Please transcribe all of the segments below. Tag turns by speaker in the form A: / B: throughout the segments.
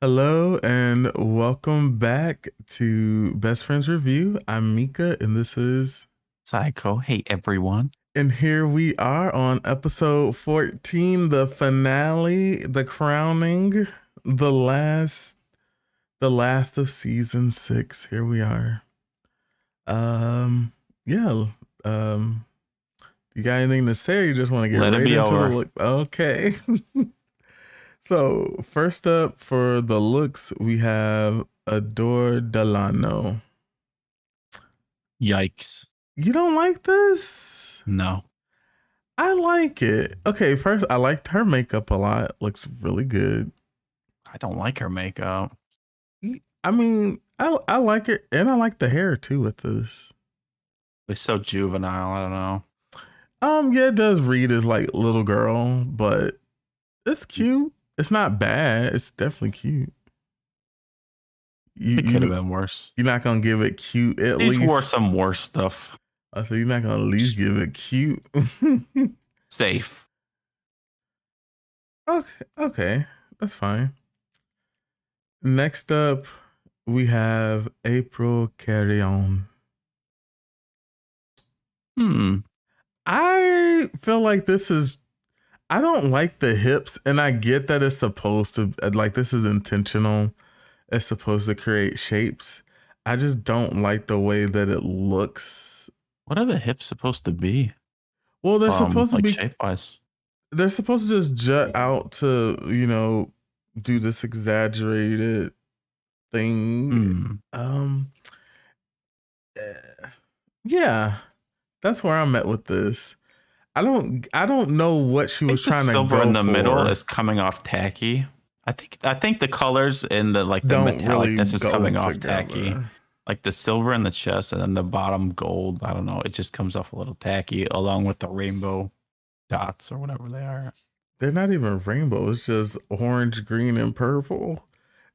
A: Hello and welcome back to Best Friends RuView. I'm Mika and this is
B: Saiko. Hey everyone.
A: and here we are on episode 14, the finale, the crowning, the last the last of season 6. Here we are. Um yeah, um you got anything to say or you just want to get
B: Let it
A: right
B: be
A: into
B: over.
A: the look? Okay. so first up for the looks, we have Adore Delano.
B: Yikes.
A: You don't like this?
B: No.
A: I like it. Okay, first I liked her makeup a lot. Looks really good.
B: I don't like her makeup.
A: I mean, I I like it and I like the hair too with this.
B: It's so juvenile. I don't know.
A: Um, yeah, it does read as like little girl, but it's cute. It's not bad. It's definitely cute. You,
B: It could have been worse.
A: you're not gonna give it cute at
B: He's
A: least.
B: wore some worse stuff.
A: I said you're not gonna at least give it cute.
B: Safe.
A: okay, okay, that's fine. Next up, we have April Carrion.
B: Hmm.
A: I feel like this is. I don't like the hips, and I get that it's supposed to like this is intentional. It's supposed to create shapes. I just don't like the way that it looks.
B: What are the hips supposed to be?
A: Well, they're
B: Um,
A: supposed to be.
B: shape wise.
A: They're supposed to just jut out to you know do this exaggerated thing.
B: Hmm.
A: Um. eh, Yeah, that's where I'm at with this. I don't. I don't know what she was trying to
B: silver
A: go
B: in the middle is coming off tacky. I think I think the colors in the like the
A: don't
B: metallic
A: really
B: is coming off
A: together.
B: tacky. Like the silver in the chest and then the bottom gold. I don't know. It just comes off a little tacky along with the rainbow dots or whatever they are.
A: They're not even rainbow. It's just orange, green, and purple.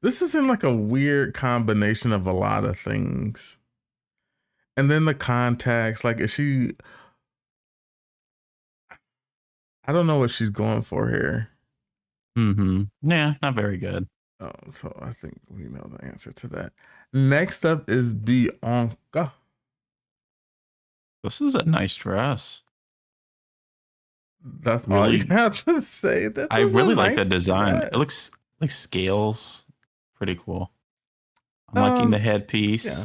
A: This is in like a weird combination of a lot of things. And then the contacts, like is she I don't know what she's going for here.
B: Mm-hmm. Yeah, not very good.
A: Oh, so I think we know the answer to that. Next up is Bianca.
B: This is a nice dress.
A: That's all you have to say. This
B: I
A: is a
B: really like the design.
A: dress.
B: It looks like scales. Pretty cool. I'm liking
A: Um,
B: the headpiece.
A: yeah.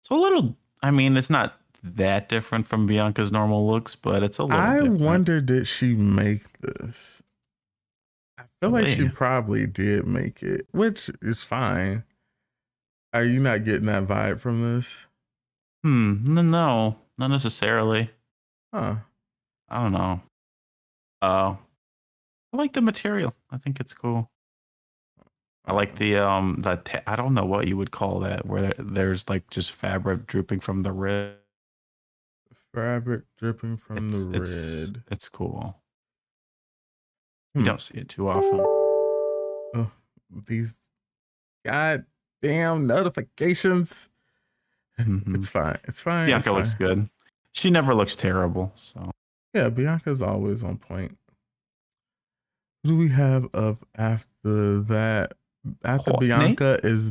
B: It's a little I mean, it's not that different from Bianca's normal looks, but it's a little
A: I
B: different.
A: wonder did she make this? I feel like she probably did make it, which is fine. Are you not getting that vibe from this?
B: Hmm. No, no, not necessarily.
A: Huh.
B: I don't know. Uh I like the material. I think it's cool. I like the um the ta- I don't know what you would call that where there's like just fabric drooping from the rib.
A: Fabric dripping from
B: It's,
A: the
B: it's,
A: red.
B: it's cool.
A: Hmm.
B: You don't see it too often.
A: Oh, these goddamn notifications.
B: Mhm.
A: It's fine. It's fine.
B: Bianca
A: it's
B: looks good. She never looks terrible. So
A: Yeah, Bianca's always on point. Who do we have up after that? After
B: Courtney?
A: Bianca is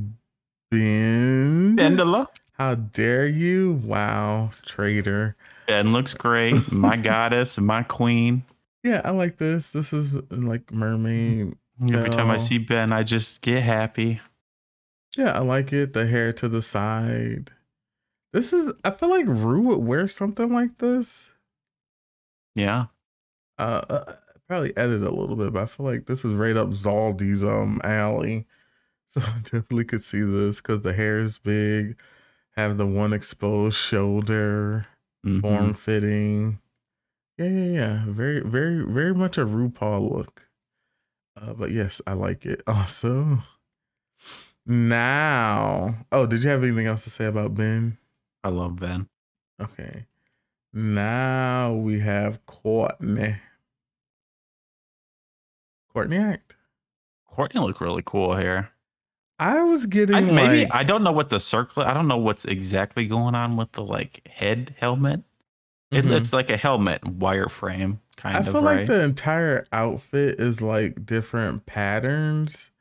A: Ben.
B: Bendela.
A: How dare you? Wow, traitor.
B: Ben looks great. My goddess, my queen.
A: Yeah, I like this. This is like mermaid.
B: Every time I see Ben, I just get happy.
A: Yeah, I like it. The hair to the side. This is. I feel like Ru would wear something like this.
B: Yeah.
A: Uh, uh probably edit a little bit, but I feel like this is right up Zaldy's um alley. So I definitely could see this because the hair is big, have the one exposed shoulder,
B: Mhm.
A: form fitting. Yeah, yeah, yeah. Very, very, very much a RuPaul look. Uh, but yes, I like it. Also, now, oh, did you have anything else to say about Ben?
B: I love Ben.
A: Okay. Now we have Courtney. Courtney Act.
B: Courtney looked really cool here.
A: I was getting
B: I, maybe
A: like,
B: I don't know what the circle. I don't know what's exactly going on with the like head helmet. It,
A: Mhm.
B: it's like a helmet wireframe kind
A: I
B: of I
A: feel
B: right.
A: like the entire outfit is like different patterns.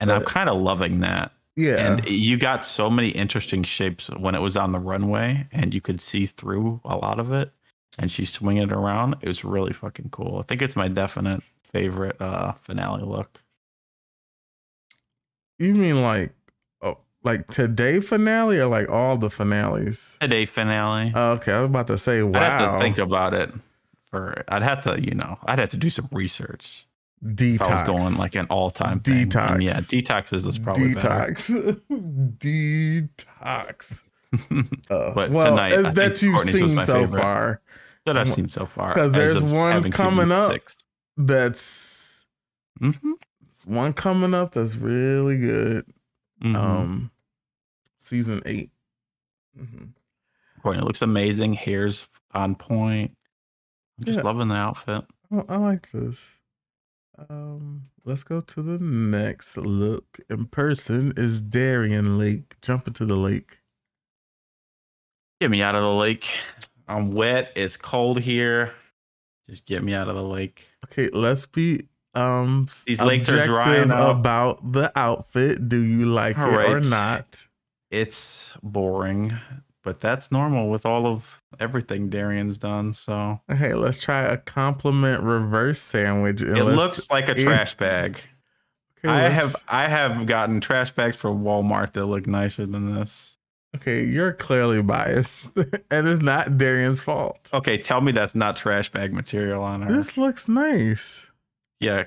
B: And I'm kind of loving that.
A: Yeah.
B: And you got so many interesting shapes when it was on the runway, and you could see through a lot of it. And she's swinging it around. It was really fucking cool. I think it's my definite favorite uh, finale look.
A: You mean like oh like today finale or like all the finales?
B: Today finale.
A: Oh, okay, I was about to say wow.
B: I'd have to think about it. For I'd have to, you know, I'd have to do some research.
A: detox.
B: If I was going like an all time
A: Detox.
B: Yeah, detox is probably
A: detox. detox. Uh,
B: But
A: well,
B: tonight, I
A: as that you've
B: Courtney's
A: seen
B: my
A: so
B: favorite.
A: far,
B: that I've seen so far.
A: 'Cause
B: as
A: there's one coming up.
B: Six.
A: that's
B: Mm-hmm.
A: One coming up that's really good.
B: Mm-hmm.
A: Um, season 8 Mhm.
B: Courtney looks amazing. Hair's on point. I'm just
A: Yeah.
B: loving the outfit.
A: Oh, I like this. Um, let's go to the next look. In person is Darienne Lake. Jump into the lake.
B: Get me out of the lake. I'm wet. It's cold here. Just get me out of the lake.
A: Okay, let's be um
B: These lakes are drying up.
A: about the outfit. Do you like
B: All
A: it or not?
B: It's boring, but that's normal with all of everything Darienne's done. So
A: Hey, let's try a compliment reverse sandwich.
B: it looks like a trash bag.
A: Okay,
B: I have I have gotten trash bags from Walmart that look nicer than this.
A: Okay, you're clearly biased, and it's not Darienne's fault.
B: Okay, tell me that's not trash bag material on her.
A: This looks nice.
B: Yeah,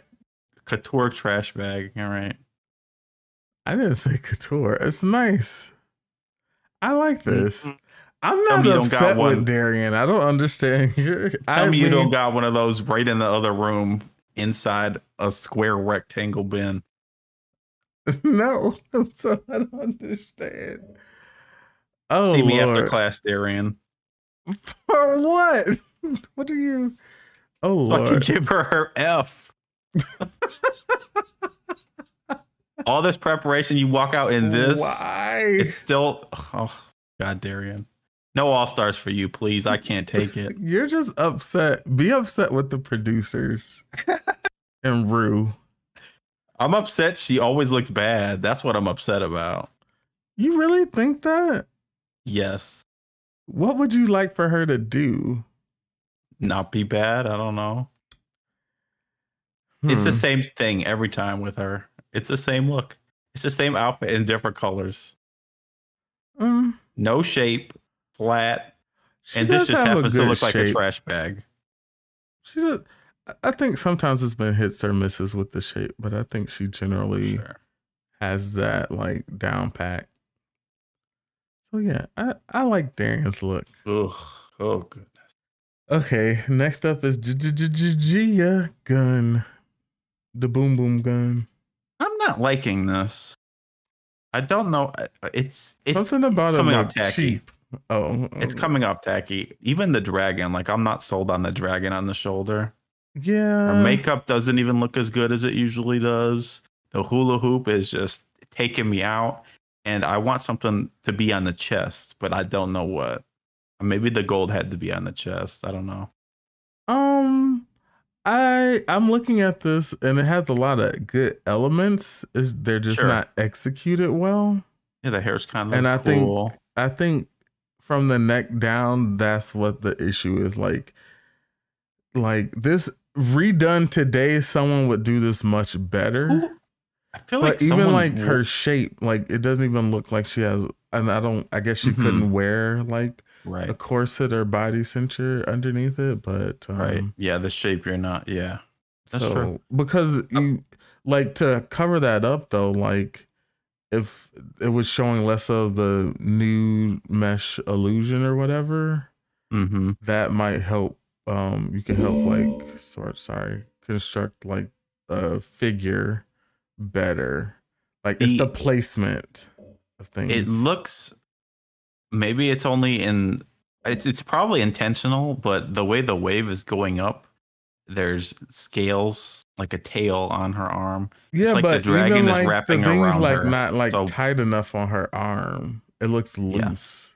B: couture trash bag. All right.
A: I didn't say couture. It's nice. I like this.
B: Mhm.
A: I'm not
B: me you don't got
A: upset
B: one.
A: with Darienne. I don't understand. Your,
B: Tell
A: I
B: me you don't got one of those right in the other room inside a square rectangle bin.
A: no. So I don't understand. Oh,
B: See me after class, Darienne.
A: For what? What are you? Oh
B: So I can give her her F. All this preparation, you walk out in this.
A: Why?
B: It's still. Oh God, Darienne. No all stars for you, please. I can't take it.
A: You're just upset. Be upset with the producers and Ru.
B: I'm upset. She always looks bad. That's what I'm upset about.
A: You really think that?
B: Yes,
A: What would you like for her to do?
B: not be bad. I don't know. It's the
A: Hmm.
B: same thing every time with her. It's the same look. It's the same outfit in different colors.
A: Um,
B: No shape, flat,
A: she
B: and this just happens to look like a trash bag.
A: She does. I- think sometimes it's been hits or misses with the shape, but I think she generally
B: Sure.
A: has that like down pat. So yeah, I I like Darienne's look.
B: Ugh. Oh goodness.
A: Okay, next up is G- G- G- G- Gia Gunn, the boom boom gun.
B: I'm not liking this. I don't know. It's it's
A: Something about it
B: coming off tacky.
A: cheap. Oh,
B: it's coming off tacky. Even the dragon, like I'm not sold on the dragon on the shoulder.
A: Yeah,
B: Her makeup doesn't even look as good as it usually does. The hula hoop is just taking me out, and I want something to be on the chest, but I don't know what. Maybe the gold had to be on the chest. I don't know.
A: Um, I I'm looking at this and it has a lot of good elements. Is they're just
B: Sure.
A: not executed well.
B: Yeah, the hair's kind of
A: And I think-
B: cool.
A: I think from the neck down, that's what the issue is. Like, like this redone today, someone would do this much better.
B: Who- I feel like
A: even like
B: wo-
A: her shape, like it doesn't even look like she has. And I don't. I guess she
B: Mhm.
A: couldn't wear like
B: right,
A: a corset or body cincher underneath it. But um,
B: right, yeah, the shape you're not. Yeah, That's
A: so
B: true.
A: because you like to cover that up though, like if it was showing less of the new mesh illusion or whatever,
B: mm-hmm.
A: that might help. Um, you can help like sort sorry construct like a figure better. Like it's
B: The-
A: the placement of things.
B: it looks maybe it's only in it's it's probably intentional but the way the wave is going up there's scales like a tail on her arm
A: yeah,
B: like the
A: but
B: dragon
A: even
B: is
A: like
B: wrapping
A: the things
B: around
A: like
B: her,
A: not like
B: so-
A: tight enough on her arm. It looks
B: Yeah.
A: loose.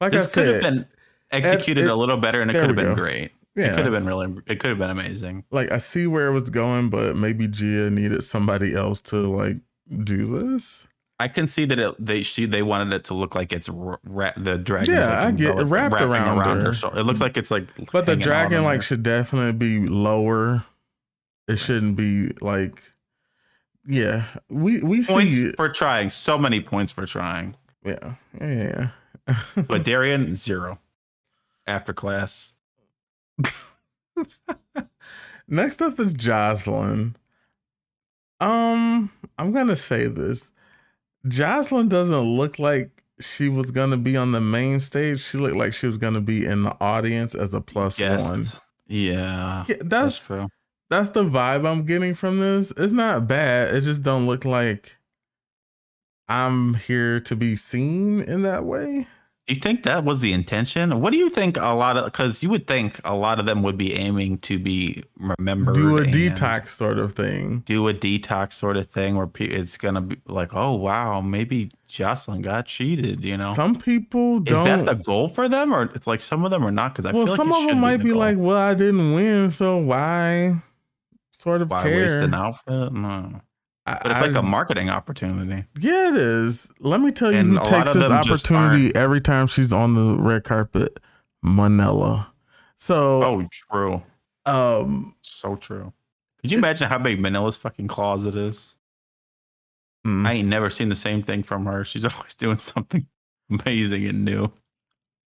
A: Like
B: this
A: I
B: could have been executed
A: it-
B: a little better and it could have been
A: go.
B: great
A: yeah.
B: it could have been really it could have been amazing
A: like I see where it was going, but maybe Gia needed somebody else to like do this.
B: I can see that it, they she they wanted it to look like it's ra- the dragon.
A: Yeah, I get wrapped around, around her.
B: So it looks like it's like.
A: But the dragon like should definitely be lower. It shouldn't be like. Yeah, we we
B: points
A: see
B: for trying. So many points for trying.
A: Yeah, yeah.
B: but Darienne zero after class.
A: Next up is Joslyn. Um, I'm gonna say this. Joslyn doesn't look like she was gonna be on the main stage. She looked like she was gonna be in the audience as a plus one.
B: Yeah,
A: yeah that's that's, that's the vibe I'm getting from this. It's not bad. It just don't look like I'm here to be seen in that way.
B: Do you think that was the intention? What do you think? A lot of because you would think a lot of them would be aiming to be remembered.
A: Do a detox sort of thing.
B: Do a detox sort of thing where it's gonna be like, oh wow, maybe Joslyn got cheated. You know,
A: some people don't.
B: Is that the goal for them, or it's like some of them are not? Because I well, feel
A: some
B: like
A: of them might be, be like, well, I didn't win, so why? Sort of
B: why
A: care.
B: waste an outfit? No. But it's like a marketing opportunity.
A: Yeah, it is. Let me tell you and who takes this opportunity every time she's on the red carpet. Manila. So
B: Oh, true.
A: Um
B: so true. Could you imagine how big Manila's fucking closet is? Mm. I ain't never seen the same thing from her. She's always doing something amazing and new.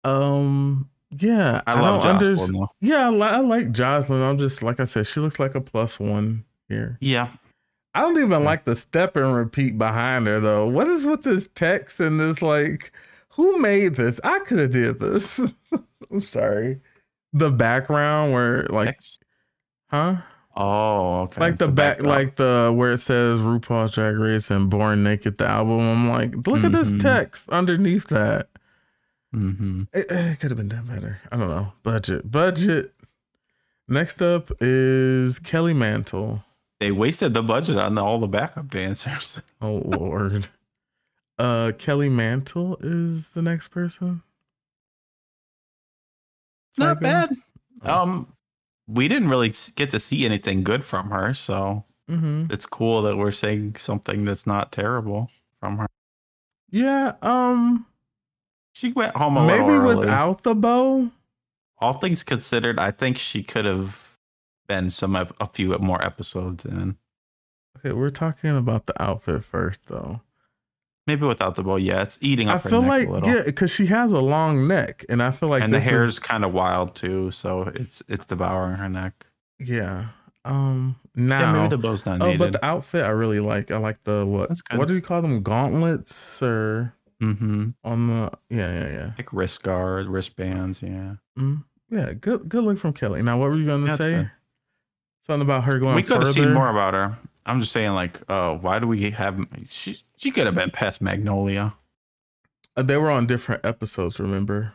A: Um yeah,
B: I, I love Joslyn. Under-
A: yeah, I, li- I like Joslyn. I'm just like I said, she looks like a plus one here.
B: Yeah,
A: I don't even like the step and repeat behind her though. What is with this text and this like who made this? I could have did this. I'm sorry. The background where like text? huh?
B: Oh, okay.
A: Like the, the back backdrop. like the where it says RuPaul's Drag Race and Born Naked the album. I'm like, look mm-hmm. at this mm-hmm. text underneath that.
B: Mm-hmm.
A: It, it could have been done better. I don't know. Budget. Budget. Next up is Kelly Mantle.
B: They wasted the budget on the, all the backup dancers.
A: oh lord. Uh, Kelly Mantle is the next person.
B: It's not bad. Oh. Um, we didn't really get to see anything good from her, so
A: mm-hmm.
B: it's cool that we're saying something that's not terrible from her.
A: Yeah. Um,
B: she went home a
A: maybe
B: little
A: without the bow.
B: All things considered, I think she could have been some a few more episodes in.
A: Okay, we're talking about the outfit first, though.
B: Maybe without the bow, yeah, it's eating up.
A: I feel like
B: yeah,
A: because she has a long neck, and I feel like
B: and the hair is kind of wild too, so it's it's devouring her neck.
A: Yeah. Um. Now,
B: yeah, maybe the bow's not needed.
A: Oh, but the outfit I really like. I like the what? What do you call them? Gauntlets or?
B: Mm-hmm.
A: On the yeah yeah yeah.
B: Like wrist guard, wristbands. Yeah.
A: Mm, yeah. Good good look from Kelly. Now, what were you going to say? Something about her going.
B: We could
A: have
B: seen more about her. I'm just saying, like, uh, why do we have? She she could have been past Magnolia.
A: Uh, they were on different episodes. Remember?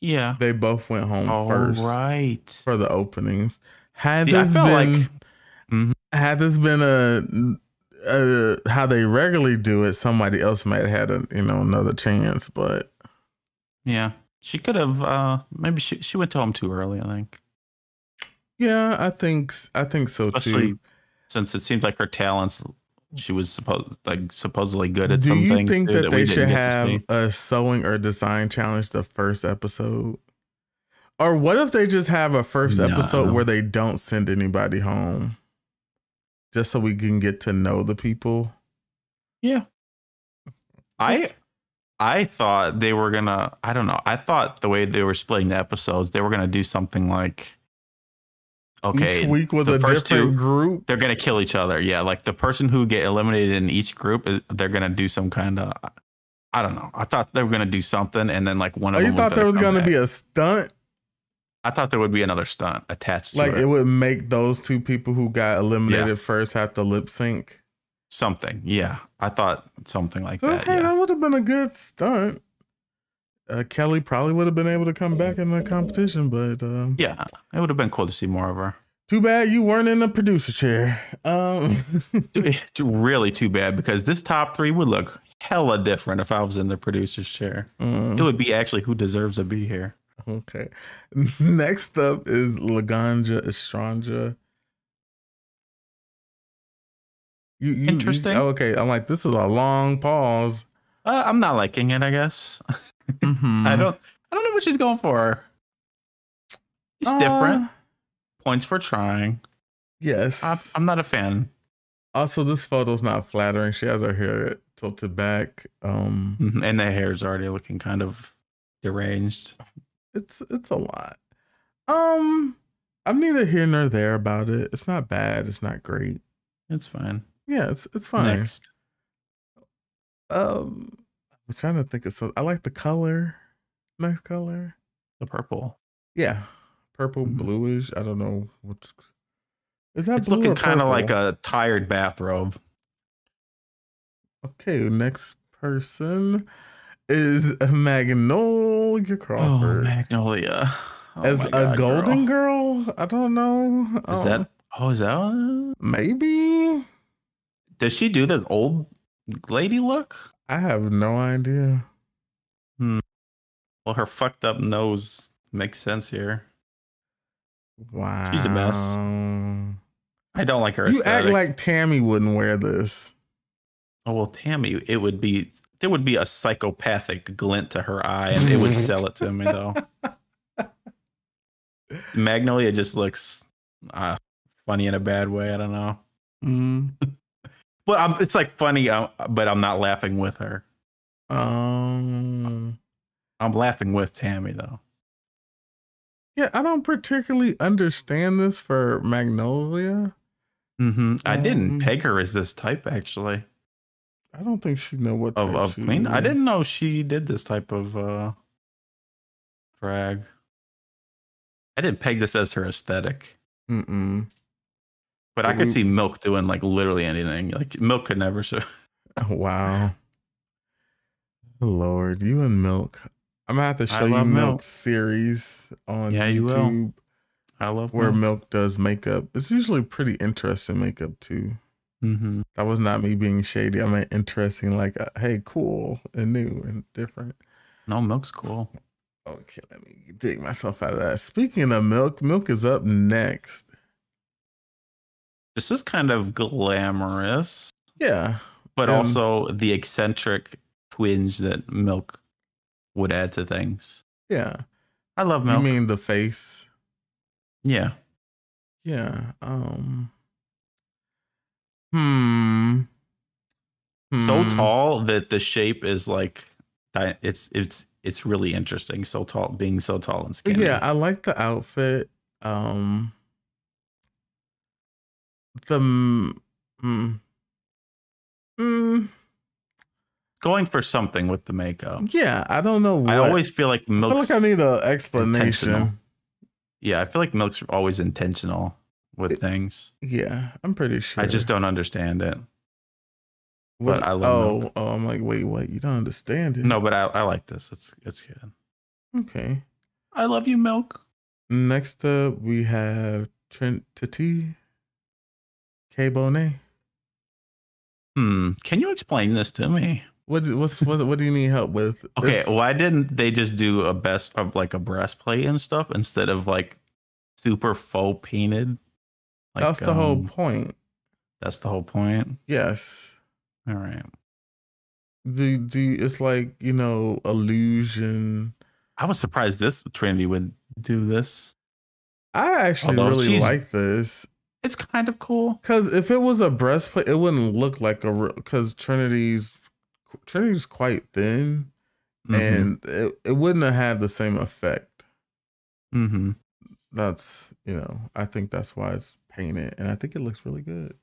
B: Yeah.
A: They both went home
B: oh,
A: first.
B: Right.
A: For the openings. Had See, this been like, mm-hmm. had this been a, a how they regularly do it, somebody else might have had a you know another chance. But
B: yeah, she could have. uh Maybe she she went home too early. I think.
A: Yeah, I think I think so Especially too.
B: Since it seems like her talents, she was supposed like supposedly good at Do some things.
A: Do you think that, that they should have a sewing or design challenge the first episode? Or what if they just have a first no. episode where they don't send anybody home, just so we can get to know the people?
B: Yeah, I I thought they were gonna. I don't know. I thought the way they were splitting the episodes, they were gonna do something like okay
A: each week with a different two, group
B: they're gonna kill each other yeah like the person who get eliminated in each group uh, they're gonna do some kind of i don't know i thought they were gonna do something and then like one of
A: oh,
B: them
A: you thought there was gonna
B: back.
A: be a stunt
B: i thought there would be another stunt attached
A: like
B: it.
A: it. would make those two people who got eliminated yeah. first have to lip sync
B: something yeah i thought something like that
A: okay
B: yeah.
A: that would have been a good stunt uh, Kelly probably would have been able to come back in the competition, but um,
B: yeah, it would have been cool to see more of her.
A: Too bad you weren't in the producer chair. Um,
B: really, too bad because this top three would look hella different if I was in the producer's chair.
A: Mm.
B: It would be actually who deserves to be here.
A: Okay. Next up is Laganja Estranja. You, you
B: Interesting.
A: You, okay, I'm like, this is a long pause.
B: Uh, I'm not liking it. I guess.
A: Mhm.
B: I don't. I don't know what she's going for. It's
A: Uh,
B: different. Points for trying.
A: Yes.
B: I'm, I'm not a fan.
A: also, this photo's not flattering. She has her hair tilted back. Um,
B: Mhm, And the hair's already looking kind of deranged.
A: it's it's a lot. Um, I'm neither here nor there about it. It's not bad. It's not great.
B: It's fine.
A: Yeah, it's it's fine.
B: Next.
A: Um, I'm trying to think of something. I like the color. Nice color.
B: The purple.
A: Yeah, purple,
B: Mhm.
A: bluish. I don't know what's. Is that
B: It's looking kind of like a tired bathrobe.
A: Okay, next person is Magnolia Crawford.
B: Oh, Magnolia. Oh
A: As a
B: God,
A: golden
B: girl.
A: girl? I don't know.
B: Is
A: Um,
B: that? Oh, is that?
A: maybe?
B: Does she do this old lady look?
A: I have no idea.
B: Well, her fucked up nose makes sense here.
A: Wow.
B: She's a mess. I don't like her
A: You
B: aesthetic.
A: act like Tammie wouldn't wear this.
B: oh well, Tammie, it would be there would be a psychopathic glint to her eye, and it would sell it to me though. Magnolia just looks uh, funny in a bad way. I don't know,
A: Mm.
B: But I'm, it's like funny, uh, but I'm not laughing with her.
A: Um.
B: I'm laughing with Tammie though.
A: Yeah, I don't particularly understand this for Magnolia.
B: Mm-hmm. I
A: Um,
B: didn't peg her as this type actually
A: I don't think she know what
B: of
A: type
B: of queen. I didn't know she did this type of uh drag. I didn't peg this as her aesthetic,
A: Mm-mm.
B: But I could see Milk doing like literally anything. Like Milk could never show.
A: Wow. Lord, you and Milk. I'm gonna have to show you
B: love Milk.
A: Series on
B: Yeah,
A: YouTube
B: you will. I love
A: where
B: Milk.
A: Milk does makeup. It's usually pretty interesting makeup too.
B: hmm
A: That was not me being shady. I meant interesting, like, uh, hey, cool and new and different.
B: No, Milk's cool.
A: Okay, let me dig myself out of that. Speaking of Milk, Milk is up next.
B: This is kind of glamorous,
A: Yeah,
B: but
A: Um,
B: also the eccentric twinge that Milk would add to things.
A: yeah.
B: I love Milk.
A: You mean the face?
B: yeah.
A: Yeah. Um. Hmm.
B: so
A: Hmm.
B: tall that the shape is like it's it's it's really interesting so tall being so tall and skinny
A: Yeah, I like the outfit. Um. The. mm, Mm,
B: going for something with the makeup
A: yeah, I don't know. What.
B: i always feel like
A: I feel
B: milk's
A: like I need an explanation.
B: yeah i feel like milk's always intentional with
A: It-
B: things
A: Yeah, I'm pretty sure.
B: i just don't understand it
A: What-
B: but I love
A: oh,
B: Milk.
A: oh, I'm like, wait, what? You don't understand it?
B: no but i, I like this it's it's good
A: Okay.
B: i love you milk
A: Next up, we have Trent Tati, K Bonet.
B: hmm can you explain this to me
A: What what's what, what do you need help with?
B: okay
A: It's-
B: why didn't they just do a best of like a breastplate and stuff instead of like super faux painted like,
A: that's the whole
B: um,
A: point.
B: That's the whole point.
A: Yes.
B: All right.
A: The the it's like you know illusion.
B: I was surprised this Trinity would do this.
A: I actually
B: Although
A: really like this
B: It's kind of cool.
A: because if it was a breastplate, it wouldn't look like a because Trinity's Trinity's quite thin
B: Mhm.
A: and it, it wouldn't have had the same effect.
B: Mm-hmm.
A: That's you know I think that's why it's painted and I think it looks really good.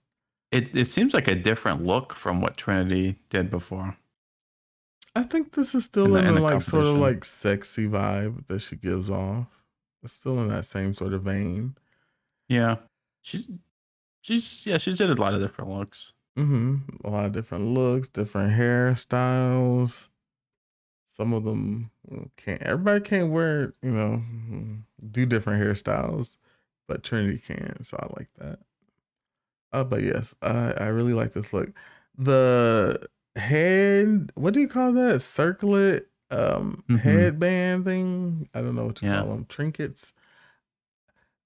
B: It it seems like a different look from what Trinity did before.
A: I think this is still
B: In the-
A: in the,
B: the
A: like sort of like sexy vibe that she gives off. It's still in that same sort of vein.
B: Yeah. She's she's yeah, she's did a lot of different looks.
A: hmm A lot of different looks, different hairstyles. Some of them can't. Everybody can't wear, you know, do different hairstyles, but Trinity can. So I like that. Uh, but yes, I I really like this look. The head, what do you call that? Circlet, um,
B: Mhm.
A: headband thing. I don't know what you
B: Yeah.
A: call them. Trinkets.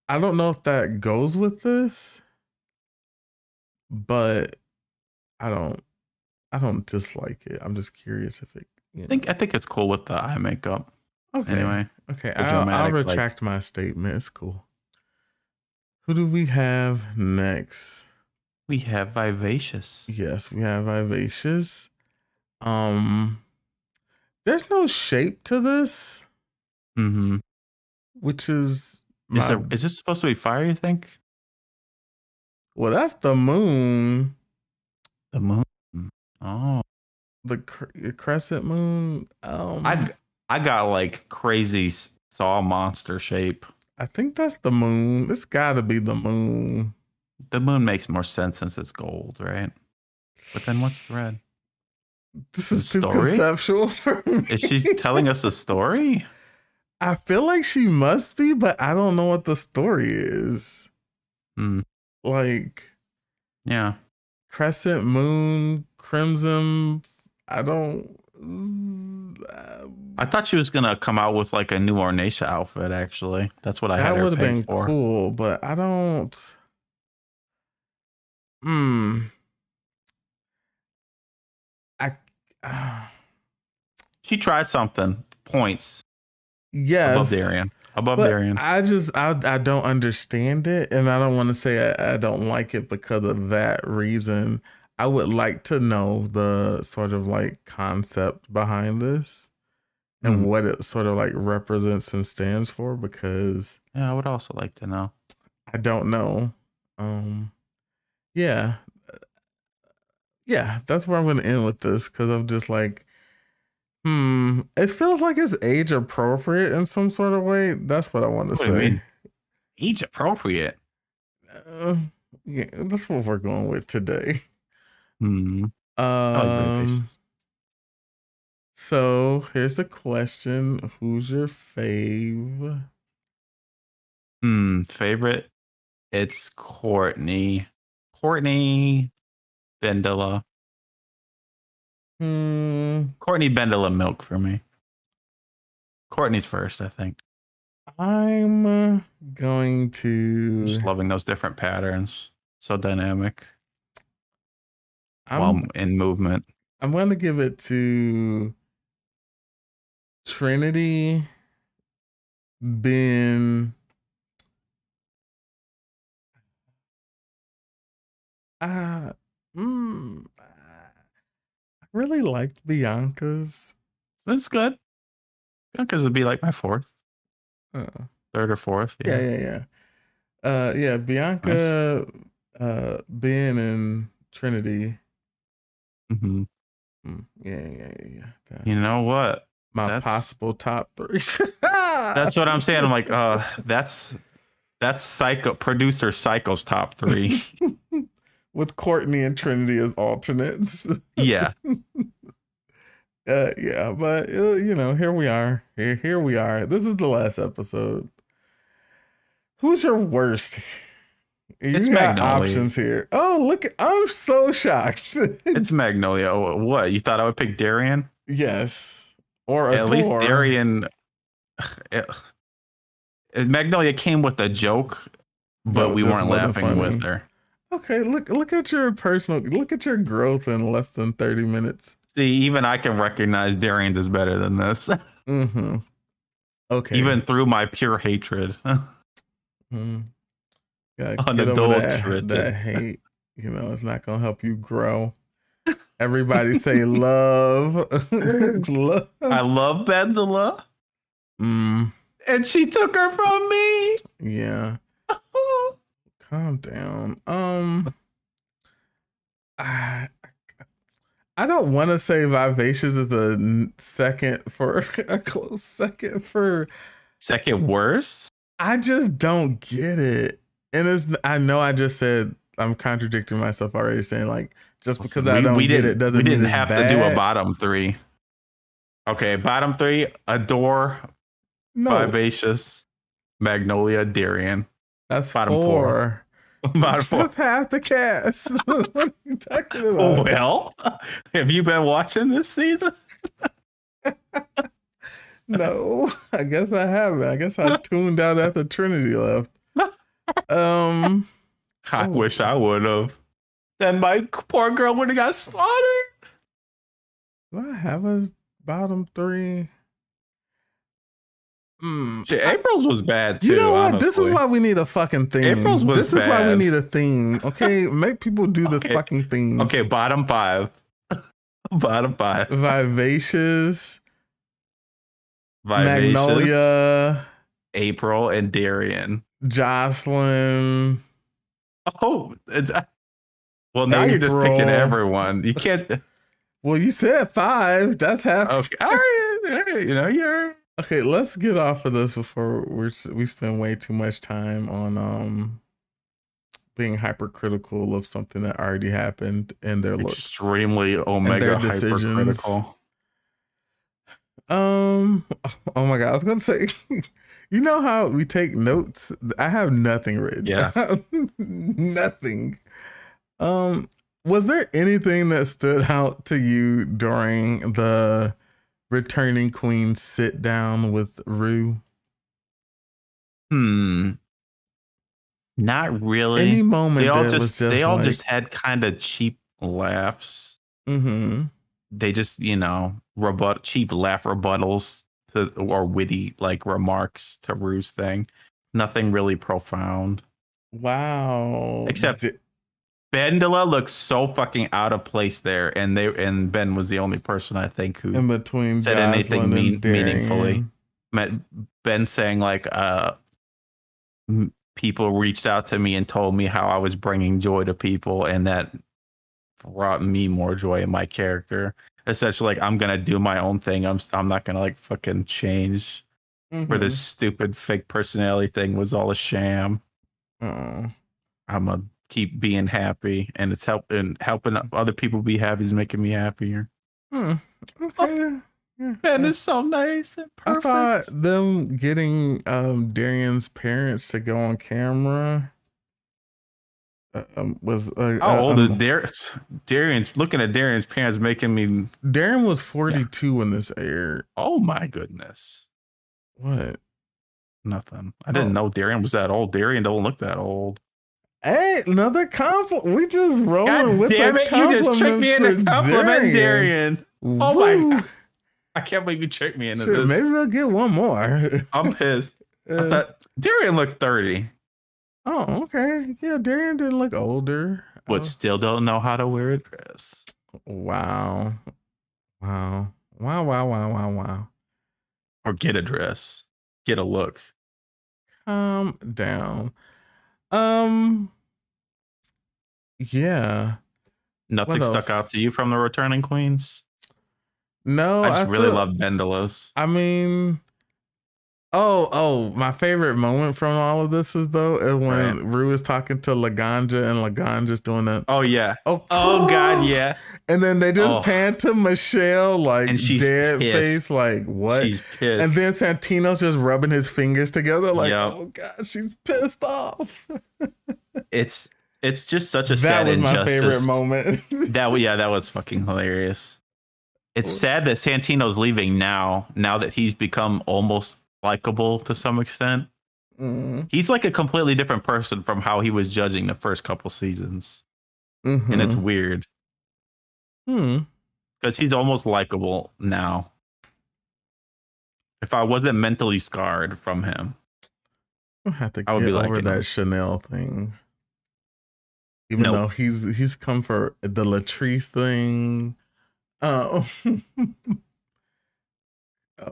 A: I don't know if that goes with this, but I don't I don't dislike it. I'm just curious if it. You know.
B: I think I think it's cool with the eye makeup.
A: okay.
B: Anyway,
A: Okay, I'll, I'll
B: dramatic, like-
A: retract my statement. It's cool. Who do we have next?
B: we have Vivacious.
A: Yes, we have Vivacious. Um, there's no shape to this,
B: Mm-hmm.
A: which is
B: Is there is this supposed to be fire? You think
A: well, that's the moon,
B: the moon? Oh,
A: the cr- crescent moon. Um,
B: I I got like crazy s- saw monster shape.
A: I think that's the moon. It's got to be the moon.
B: The moon makes more sense since it's gold, right? But then what's the red?
A: This
B: The
A: is too
B: story?
A: conceptual for me.
B: Is she telling us a story?
A: I feel like she must be, but I don't know what the story is.
B: Hmm.
A: Like
B: Yeah.
A: crescent moon, crimson. I don't.
B: I thought she was gonna come out with like a new Ornacia outfit. Actually, that's what I had
A: that would have been
B: for.
A: cool, but I don't. Hmm. I. Uh,
B: She tried something. Points
A: yes.
B: above Darienne. Above
A: But
B: Darienne.
A: I just I I don't understand it, and I don't want to say I, I don't like it because of that reason. I would like to know the sort of like concept behind this and
B: Mhm.
A: what it sort of like represents and stands for because
B: Yeah, I would also like to know.
A: I don't know. Um, yeah, yeah, that's where I'm gonna end with this because I'm just like, hmm, it feels like it's age appropriate in some sort of way. That's what I want to
B: What
A: say.
B: Age appropriate.
A: Uh, yeah, that's what we're going with today.
B: Hmm.
A: Um, so here's the question: Who's your fave?
B: Hmm. Favorite? It's Courtney. Courtney Bendela.
A: Hmm,
B: Courtney Bendela milk for me. Courtney's first, I think.
A: I'm uh, going to.
B: Just loving those different patterns. So dynamic
A: I'm,
B: while in movement.
A: I'm going to give it to Trinity, Ben. Uh, mm, really liked Bianca's.
B: That's good. Bianca's would be like my fourth,
A: Uh,
B: third or fourth.
A: yeah, yeah, yeah. Uh, yeah, Bianca, uh, Ben, and Trinity.
B: hmm
A: Mm, yeah, yeah, yeah, yeah. That-
B: You know what?
A: My
B: that's-
A: possible top three.
B: That's what I'm saying. I'm like, uh, that's that's psycho producer Saiko's top three.
A: with Courtney and Trinity as alternates.
B: yeah.
A: Uh, yeah, but uh, you know, here we are. Here, here we are. This is the last episode. Who's your worst? You
B: It's
A: got
B: Magnolia.
A: options here. Oh, look! I'm so shocked.
B: It's Magnolia. Oh, What? You thought I would pick Darienne?
A: yes, or
B: At least Darienne. Magnolia came with a joke, but we weren't laughing with her.
A: Okay, look look at your personal. Look at your growth in less than thirty minutes.
B: See, even I can recognize Darienne's is better than this,
A: Mm-hmm. Okay.
B: even through my pure hatred.
A: Mm. Get that, that hate. You know, it's not gonna help you grow. Everybody say love. love.
B: I love Bendela,
A: Mm,
B: and she took her from me.
A: yeah. Calm down. Um I I don't want to say vivacious is the second for a close second for
B: Second worst.
A: I just don't get it. And it's I know I just said I'm contradicting myself already saying like just because I don't get it doesn't
B: we didn't have to do a bottom three. Okay, bottom three: Adore,
A: No,
B: Vivacious, Magnolia, Darienne.
A: That's
B: bottom
A: four.
B: four. Bottom four.
A: That's half the cast. what are you talking about?
B: well, have you been watching this season?
A: No, I guess I haven't. I guess I tuned out after Trinity left. Um,
B: I
A: Oh.
B: wish I would have. then my poor girl would have got slaughtered.
A: Do I have a bottom three? Mm,
B: Shit, April's was bad too.
A: you know what? This is why we need a fucking theme.
B: April's was
A: this is why we need a theme. Okay, make people do the
B: Okay.
A: fucking themes.
B: Okay, bottom five. bottom five.
A: Vivacious,
B: Vivacious,
A: Magnolia,
B: April, and Darian.
A: Joslyn.
B: Oh, it's, well, now you're just picking everyone. You can't.
A: Well, you said five. That's half.
B: Okay, all right, all right, you know you're.
A: Okay, let's get off of this before we're we spend way too much time on um being hypercritical of something that already happened and their looks.
B: extremely omega
A: their
B: hypercritical.
A: Um, oh my god, I was gonna say, you know how we take notes? I have nothing written.
B: Yeah.
A: nothing. Um, was there anything that stood out to you during the returning queen sit down with Ru?
B: Hmm. Not really.
A: Any moment
B: they all just,
A: just
B: they all
A: like,
B: just had kind of cheap laughs.
A: mm-hmm.
B: They just you know rebut cheap laugh rebuttals to or witty like remarks to Ru's thing. Nothing really profound.
A: Wow.
B: Except-
A: Di-
B: Bendela looks so fucking out of place there, and they and Ben was the only person I think who
A: in between
B: said
A: Joslyn
B: anything mean- meaningfully. Ben saying like uh people reached out to me and told me how I was bringing joy to people and that brought me more joy in my character. Essentially like I'm going to do my own thing. I'm I'm not going to like fucking change where
A: Mhm.
B: this stupid fake personality thing was all a sham. I'm to keep being happy and it's helping helping other people be happy is making me happier.
A: Hmm. Okay. Yeah.
B: Ben is so nice and
A: I thought them getting um Darienne's parents to go on camera um, was uh,
B: How
A: uh,
B: is
A: um,
B: Dar- Darienne's? Looking at Darienne's parents making me.
A: Darienne was 42 when this aired.
B: Oh my goodness!
A: What?
B: Nothing. I didn't
A: Oh.
B: know Darienne was that old. Darienne don't look that old.
A: Hey, another compliment. We just rolling
B: God
A: with
B: damn
A: the
B: it! You just tricked me into compliment Darienne. Oh my God. I can't believe you tricked me into
A: Shit,
B: this.
A: maybe we'll get one more.
B: I'm pissed. I
A: Uh,
B: thought Darienne looked thirty,
A: oh, okay. Yeah, Darienne didn't look older.
B: but
A: Oh,
B: still don't know how to wear a dress.
A: wow. Wow. Wow, wow, wow, wow, wow.
B: or get a dress, get a look.
A: calm down. Um, yeah.
B: Nothing stuck out to you from the returning queens.
A: No,
B: I just really
A: feel-
B: love Bendelos.
A: I mean, oh, oh, my favorite moment from all of this is though is when
B: Right.
A: Ru is talking to Laganja and Laganja's doing that.
B: Oh yeah.
A: Oh,
B: Oh god, yeah.
A: And then they just
B: Oh.
A: pan to Michelle like
B: And she's
A: dead
B: pissed.
A: face, like what?
B: She's pissed.
A: and then Santino's just rubbing his fingers together, like,
B: Yep.
A: oh god, she's pissed off.
B: it's it's just such a
A: that
B: sad
A: was my
B: injustice.
A: favorite moment.
B: That yeah, that was fucking hilarious. It's sad that Santino's leaving now. Now that he's become almost likable to some extent,
A: Mm,
B: he's like a completely different person from how he was judging the first couple seasons, and it's weird
A: Hmm.
B: because he's almost likable now. If I wasn't mentally scarred from him,
A: I have to
B: I would
A: get
B: be
A: over that. Chanel thing. Even
B: Nope.
A: though he's he's come for the Latrice thing. Oh.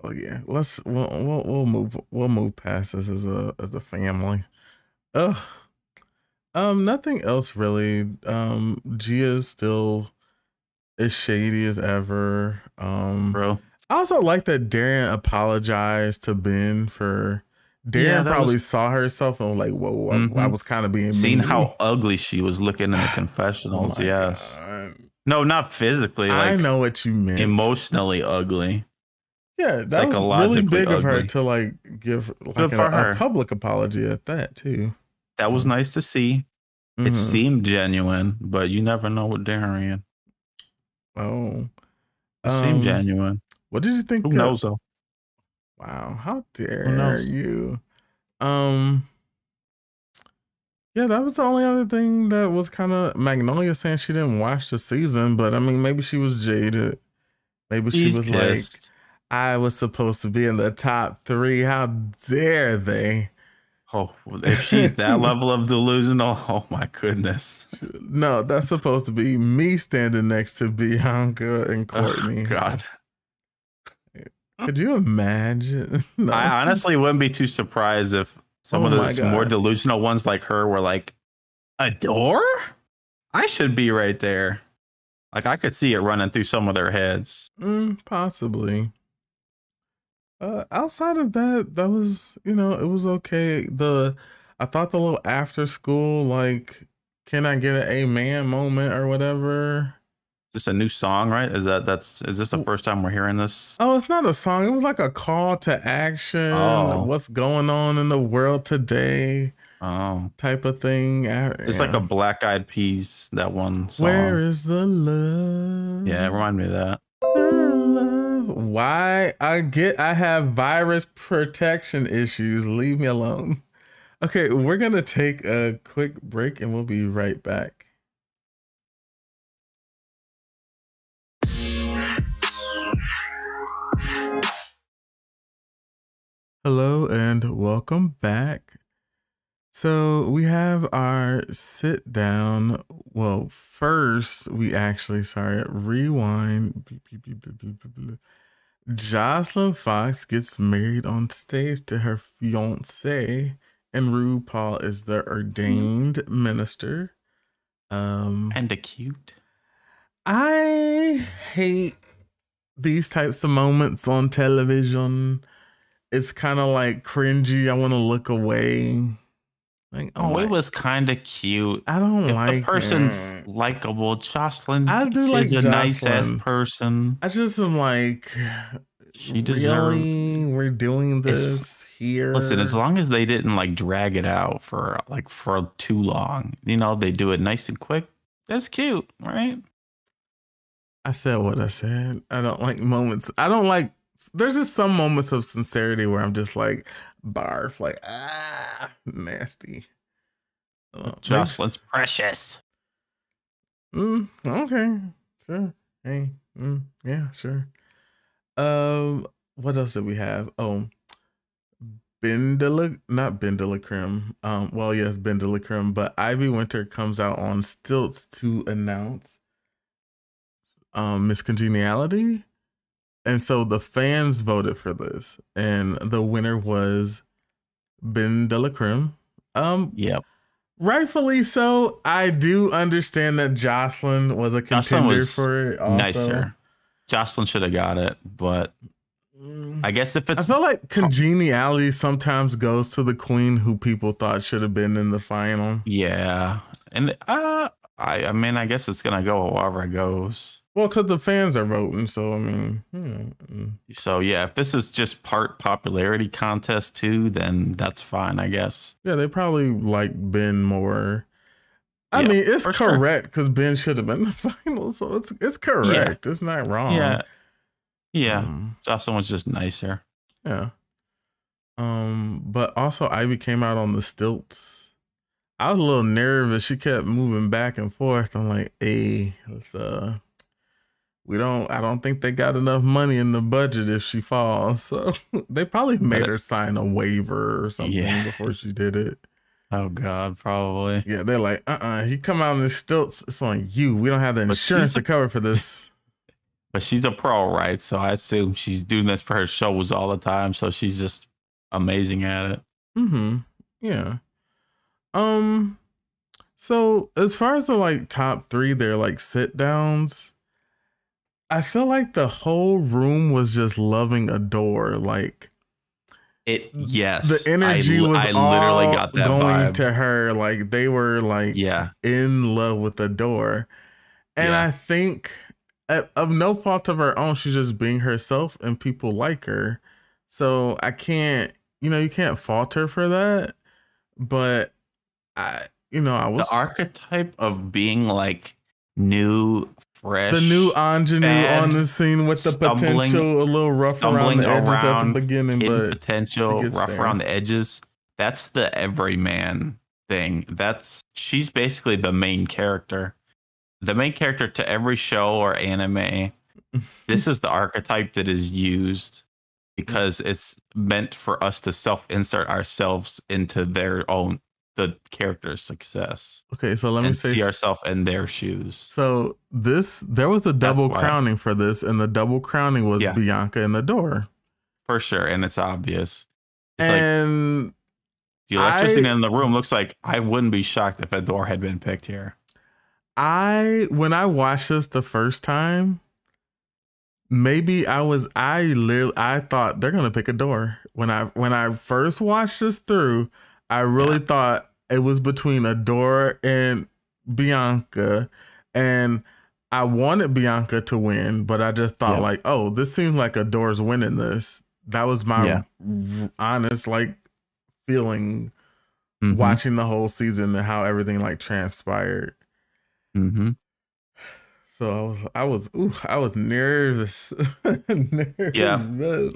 A: oh yeah. Let's we'll, we'll we'll move we'll move past this as a as a family. Ugh. Um, nothing else really. Um, Gia's still as shady as ever. Um,
B: bro.
A: I also like that Darienne apologized to Ben for Darienne
B: Yeah,
A: probably
B: was-
A: saw herself and was like, "Whoa, I, I
B: Mhm.
A: was kind of being
B: seen
A: mean."
B: how ugly she was looking in the
A: Oh
B: confessionals,
A: my
B: yes.
A: God.
B: No, not physically,
A: I know what you meant.
B: emotionally ugly.
A: Yeah, that was really big of her to like give like a, a public apology at that too.
B: That was nice to see. It
A: Mhm.
B: seemed genuine, but you never know with Darienne.
A: Oh,
B: It seemed
A: Um,
B: genuine.
A: What did you think?
B: Who
A: of-
B: knows though?
A: Wow, how dare you? Um Yeah, that was the only other thing that was kind of Magnolia saying she didn't watch the season, but I mean, maybe she was jaded. Maybe she was
B: pissed.
A: like, I was supposed to be in the top three. How dare they?
B: oh, if she's that level of delusional, oh my goodness.
A: No, that's supposed to be me standing next to Bianca and
B: Oh,
A: Courtney.
B: God.
A: Could you imagine? No.
B: I honestly wouldn't be too surprised if some
A: Oh
B: of those more delusional ones like her were like, Adore? I should be right there. Like I could see it running through some of their heads.
A: Mm, possibly. Uh, outside of that, that was you know it was okay. The I thought the little after school like, can I get an amen moment or whatever.
B: Is this a new song, right? Is that that's is this the first time we're hearing this?
A: Oh, it's not a song. It was like a call to action.
B: Oh.
A: What's going on in the world today?
B: Oh.
A: Type of thing.
B: It's like a black eyed peas, that one song.
A: Where is the love?
B: yeah, remind me of that.
A: Why? I get I have virus protection issues. Leave me alone. Okay, we're gonna take a quick break and we'll be right back. Hello and welcome back. So we have our sit down. Well, first we actually sorry rewind. Joslyn Fox gets married on stage to her fiance, and RuPaul is the ordained minister. Um,
B: And a cute.
A: I hate these types of moments on television. It's kind of like cringy. I want to look away. Like,
B: Oh, it was kind of cute.
A: I don't
B: If
A: like
B: the person's likable, Joslyn,
A: I do
B: she's
A: like
B: a nice ass person.
A: I just am like,
B: She deserved.
A: really, we're doing
B: It's-
A: this here.
B: Listen, as long as they didn't like drag it out for like for too long, you know, they do it nice and quick. That's cute, right?
A: I said what I said. I don't like moments. I don't like. There's just some moments of sincerity where I'm just like barf, like ah, nasty. Uh, maybe-
B: Joslyn's precious.
A: Mm, okay, sure. Hey, mm, yeah, sure. Um, what else did we have? Oh, Ben de la, not Ben de la Creme. Um, well, yes, Ben de la Creme, but Ivy Winter comes out on stilts to announce um Miss Congeniality. And so the fans voted for this, and the winner was Ben de la Creme. Um,
B: Yep.
A: Rightfully so. I do understand that Joslyn was a contender
B: was
A: for it. Also.
B: Nicer. Joslyn should have got it, but
A: Mm.
B: I guess if it's.
A: I feel like congeniality sometimes goes to the queen who people thought should have been in the final.
B: yeah, and uh, I I mean I guess it's gonna go however it goes.
A: Well, because the fans are voting, so I mean, you know, mm.
B: So yeah, if this is just part popularity contest too, then that's fine, I guess.
A: yeah, they probably like Ben more. I
B: Yeah,
A: mean, it's correct because Ben should have been in the final, so it's it's correct. It's not wrong.
B: Yeah, yeah.
A: Um,
B: Joslyn was just nicer.
A: Yeah. Um, but also Ivy came out on the stilts. I was a little nervous. She kept moving back and forth. I'm like, hey, let's uh we don't I don't think they got enough money in the budget if she falls. So they probably made her sign a waiver or something
B: Yeah.
A: before she did it.
B: Oh God, probably.
A: Yeah, they're like, uh uh he come out on the stilts, it's on you. We don't have the insurance to cover for this.
B: But she's a pro, right? So I assume she's doing this for her shows all the time. So she's just amazing at it.
A: Mm-hmm. Yeah. Um so as far as the like top three, they're like sit downs. I feel like the whole room was just loving Adore. Like
B: It yes,
A: the energy
B: I,
A: was
B: I
A: all
B: literally got that
A: going
B: vibe.
A: to her. Like they were like
B: yeah,
A: in love with Adore. And
B: Yeah.
A: I think at, of no fault of her own, she's just being herself and people like her. So I can't, you know, you can't fault her for that. But I, you know, I was
B: the archetype of being like new, fresh,
A: the new ingenue on the scene with the potential a little rough around the edges at the beginning, but
B: potential, rough
A: there.
B: around the edges. That's the everyman thing. That's she's basically the main character. The main character to every show or anime. this is the archetype that is used because it's meant for us to self-insert ourselves into their own the character's success.
A: Okay, so let me say
B: see ourselves in their shoes.
A: So this there was a double crowning for this, and the double crowning was yeah. Bianca in the door.
B: For sure, and it's obvious.
A: It's and like,
B: the electricity I, in the room looks like I wouldn't be shocked if Adore had been picked here.
A: I when I watched this the first time, maybe I was I literally I thought they're gonna pick Adore. When I when I first watched this through, I really yeah. thought it was between Adora and Bianca, and I wanted Bianca to win, but I just thought yeah. like, oh, this seems like Adora's winning this. That was my yeah. honest like feeling mm-hmm. watching the whole season and how everything like transpired.
B: Mm-hmm.
A: So I was, I was, ooh, I was nervous. nervous.
B: Yeah,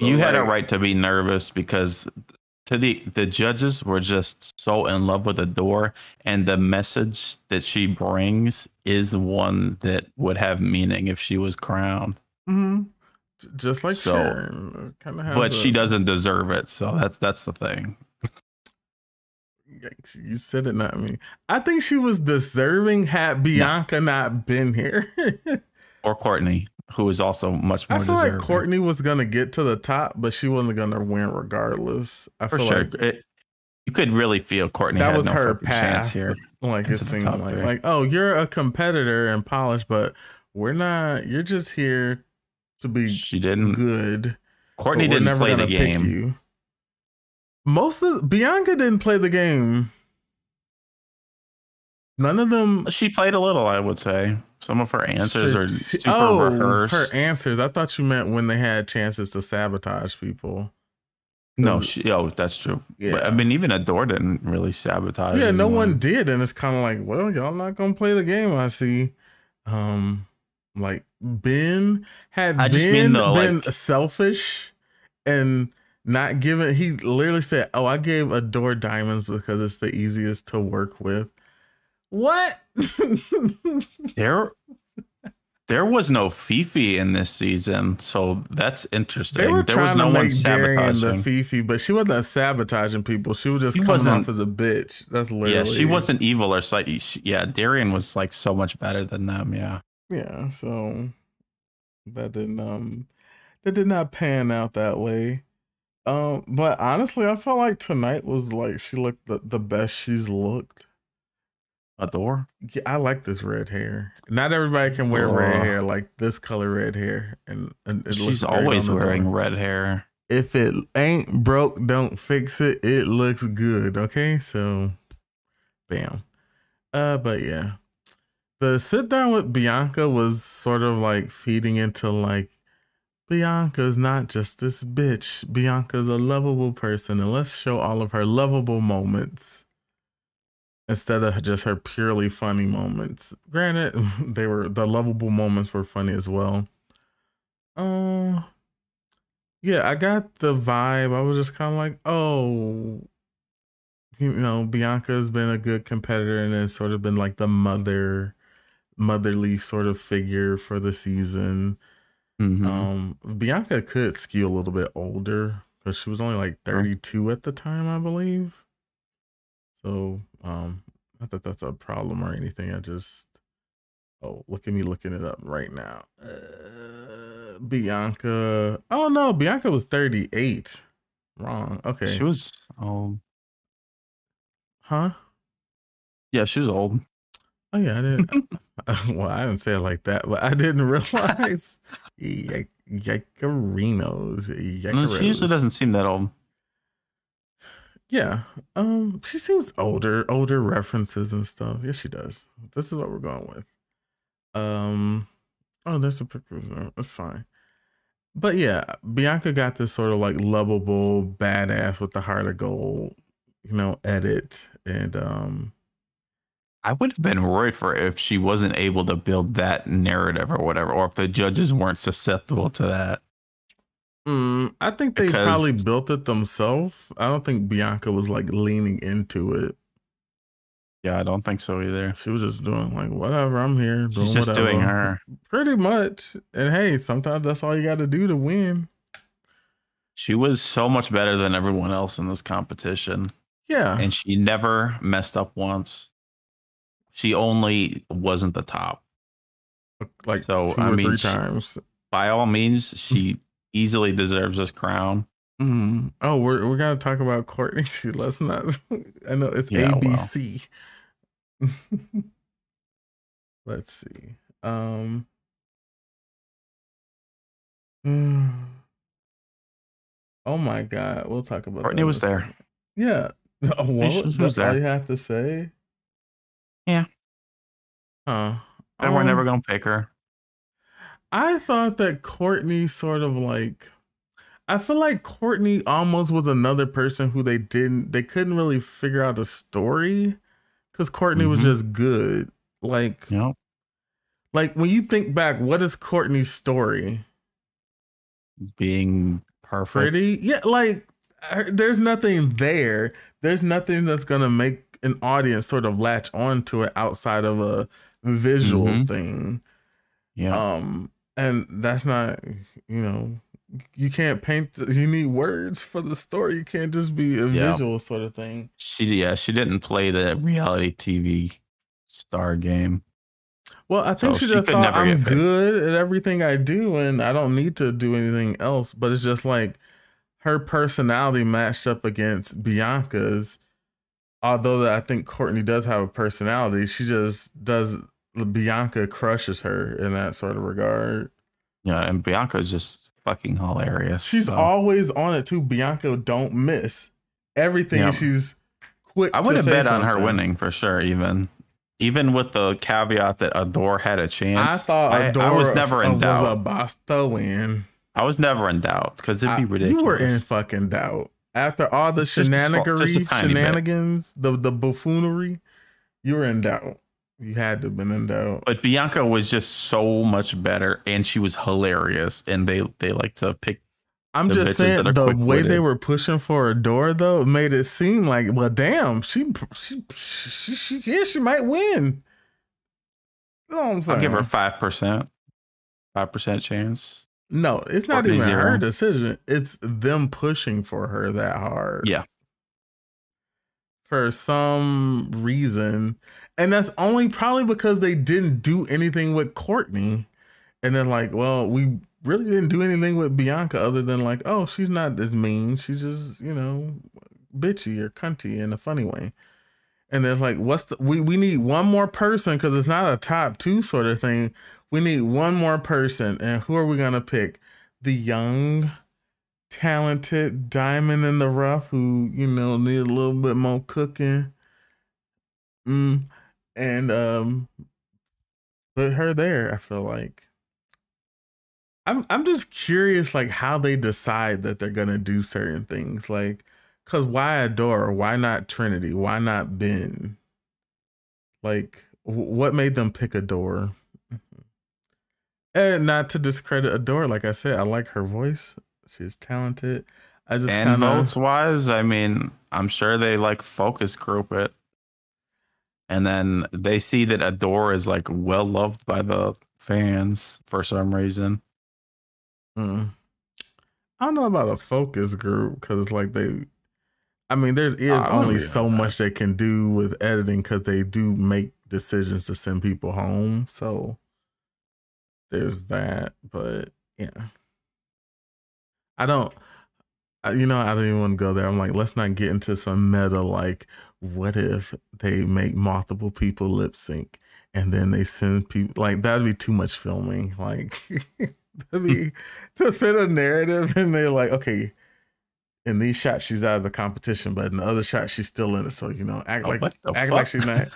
B: you had a right to be nervous because to the the judges were just so in love with Adora, and the message that she brings is one that would have meaning if she was crowned.
A: Mm-hmm. Just like so, Sharon, kind of.
B: But a, she doesn't deserve it, so that's that's the thing.
A: You said it, not me. I think she was deserving had Bianca no. not been here.
B: or Courtney who is also much more. I
A: feel
B: deserving.
A: like Courtney was gonna get to the top, but she wasn't gonna win regardless. I
B: For
A: feel
B: sure.
A: like
B: it, you could really feel Courtney that was no her path here.
A: Like it seemed like, like, oh, you're a competitor and polished, but we're not. You're just here to be.
B: She didn't
A: good.
B: Courtney didn't play the game.
A: You. Most of Bianca didn't play the game. None of them.
B: She played a little, I would say. Some of her answers are super oh, rehearsed.
A: Her answers. I thought you meant when they had chances to sabotage people.
B: No, she, oh, that's true. Yeah. But, I mean, even Adore didn't really sabotage.
A: Yeah, anyone. no one did, and it's kind of like, well, y'all not gonna play the game. I see. Um, like Ben had I Ben been like, selfish and not given. He literally said, "Oh, I gave Adore diamonds because it's the easiest to work with." What?
B: there there was no Fifi in this season, so that's interesting. They were there trying was no to make Darienne the
A: Fifi, but she wasn't sabotaging people. She was just she coming off as a bitch. That's literally
B: yeah. She wasn't evil or slightly. Yeah, Darienne was like so much better than them. Yeah.
A: Yeah. So that didn't um that did not pan out that way. Um, but honestly, I felt like tonight was like she looked the, the best she's looked.
B: Adora?
A: Yeah, I like this red hair. Not everybody can wear red hair like this color red hair, and, and
B: she's always wearing door. red hair.
A: If it ain't broke, don't fix it. It looks good. Okay, so bam. Uh, but yeah, the sit down with Bianca was sort of like feeding into like Bianca's not just this bitch. Bianca's a lovable person, and let's show all of her lovable moments instead of just her purely funny moments. Granted, they were the lovable moments were funny as well. Uh yeah, I got the vibe. I was just kind of like, oh, you know, Bianca's been a good competitor and has sort of been like the mother, motherly sort of figure for the season. Mm-hmm. Um, Bianca could skew a little bit older because she was only like 32 at the time, I believe. So, um, not that that's a problem or anything. I just, oh, look at me looking it up right now. Uh, Bianca. Oh no, Bianca was 38. Wrong. Okay.
B: She was old.
A: Huh?
B: Yeah, she was old.
A: Oh yeah, I didn't. well, I didn't say it like that, but I didn't realize. Yikerinos.
B: No, she usually doesn't seem that old.
A: Yeah. Um, she seems older, older references and stuff. Yes, she does. This is what we're going with. Um, oh, there's a picture. That's fine. But yeah, Bianca got this sort of like lovable badass with the heart of gold, you know, edit. And um
B: I would have been worried for if she wasn't able to build that narrative or whatever, or if the judges weren't susceptible to that.
A: Mm, I think they because, probably built it themselves. I don't think Bianca was like leaning into it.
B: Yeah, I don't think so either.
A: She was just doing like whatever. I'm here. Doing
B: She's just
A: whatever.
B: doing her.
A: Pretty much. And hey, sometimes that's all you got to do to win.
B: She was so much better than everyone else in this competition,
A: Yeah.
B: and she never messed up once. She only wasn't the top.
A: like
B: so,
A: two
B: I
A: or
B: mean,
A: three
B: she-
A: times.
B: By all means, she easily deserves this crown.
A: Mm. Oh, we're we gotta talk about Courtney too. Let's not. I know it's
B: Yeah, well.
A: ABC. Let's see. Um. Oh my God, we'll talk about.
B: Courtney was there.
A: Yeah. Oh, what?
B: was- she was
A: all you have to say.
B: Yeah.
A: Huh.
B: And we're
A: Um,
B: never gonna pick her.
A: I thought that Courtney sort of like I feel like Courtney almost was another person who they didn't they couldn't really figure out a story cuz Courtney was
B: Mhm.
A: just good. Like
B: know,
A: like when you think back what is Courtney's story?
B: being perfect.
A: Pretty? Yeah, like uh, there's nothing there. There's nothing that's going to make an audience sort of latch onto it outside of a visual
B: Mhm.
A: thing.
B: Yeah.
A: Um, and that's not, you know, you can't paint. You need words for the story. You can't just be a
B: Yeah.
A: visual sort of thing.
B: she yeah, she didn't play the reality TV star game.
A: Well, I think
B: So
A: she just thought I'm good at everything I do, and I don't need to do anything else. But it's just like her personality matched up against Bianca's. Although that I think Courtney does have a personality, she just does. Bianca crushes her in that sort of regard.
B: Yeah, and Bianca's just fucking hilarious.
A: She's
B: so.
A: always on it too. Bianca don't miss everything.
B: Yep.
A: She's quick.
B: I would have bet on her winning for sure, even even with the caveat that Adore had a chance.
A: I thought
B: I,
A: Adora
B: I was never in
A: was
B: doubt.
A: a boss win.
B: I was never in doubt because it'd be
A: I-
B: ridiculous.
A: You were in fucking doubt after all the
B: Just a small- just a
A: shenanigery,
B: bit.
A: shenanigans, the the buffoonery. You were in doubt. You had to have been in doubt.
B: but Bianca was just so much better, and she was hilarious. And they they like to pick.
A: I'm just saying the way they were pushing for Adore though made it seem like well damn she she she, she yeah she might win. You know I'm saying?
B: I'll give her five percent, five percent chance.
A: No, it's not even her decision. It's them pushing for her that hard.
B: Yeah.
A: For some reason. And that's only probably because they didn't do anything with Courtney. And then like, well, we really didn't do anything with Bianca other than like, oh, she's not as mean. She's just, you know, bitchy or cunty in a funny way. And there's like, what's the we, we need one more person because it's not a top two sort of thing. We need one more person. And who are we gonna pick? The young, talented diamond in the rough who, you know, need a little bit more cooking. Mm. And um put her there, I feel like. I'm I'm just curious like how they decide that they're gonna do certain things. Like Cause why Adora? Why not Trinity? Why not Ben? Like, wh- what made them pick Adore? And not to discredit Adore, like I said, I like her voice. She's talented. I just
B: And
A: kind
B: votes wise, I mean, I'm sure they like focus group it. And then they see that Adore is like well loved by the fans for some reason.
A: Mm. I don't know about a focus group because it's like they. I mean, there is
B: I
A: only so
B: impressed.
A: much they can do with editing because they do make decisions to send people home. So there's that, but yeah, I don't. You know, I don't even want to go there. I'm like, let's not get into some meta. Like, what if they make multiple people lip sync and then they send people? Like, that'd be too much filming. Like, be to fit a narrative, and they're like, okay, in these shots she's out of the competition, but in the other shot she's still in it. So you know, act
B: Oh,
A: like act like she's not.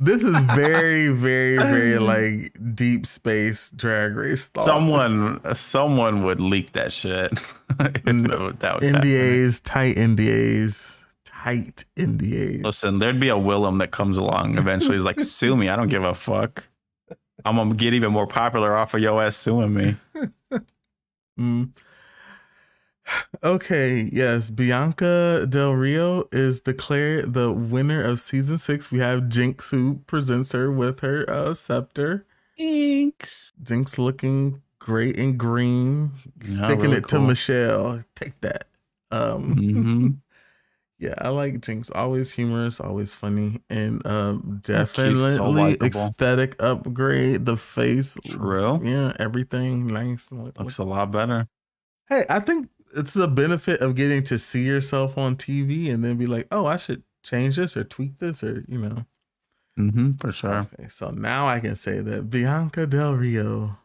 A: This is very, very, very like deep space drag race. thought.
B: Someone someone would leak that shit.
A: No.
B: that, was happening.
A: NDAs, tight NDAs, tight NDAs.
B: Listen, there'd be a Willam that comes along eventually. He's like, sue me. I don't give a fuck. I'm gonna get even more popular off of your ass suing me.
A: Mm. Okay, yes, Bianca Del Rio is declared the winner of season six. We have Jinkx who presents her with her uh, scepter.
B: Jinkx.
A: Jinkx looking great in green,
B: Yeah,
A: sticking
B: really
A: it to. Michelle. Take that. Um,
B: hmm
A: yeah, I like Jinkx. Always humorous, always funny, and um,
B: So so
A: definitely
B: likable.
A: aesthetic upgrade. The face,
B: True.
A: yeah, everything nice. Look-
B: Looks a lot better.
A: Hey, I think it's a benefit of getting to see yourself on TV and then be like, oh, I should change this or tweak this or, you know.
B: Mm-hmm, for sure.
A: Okay, so now I can say that Bianca Del Rio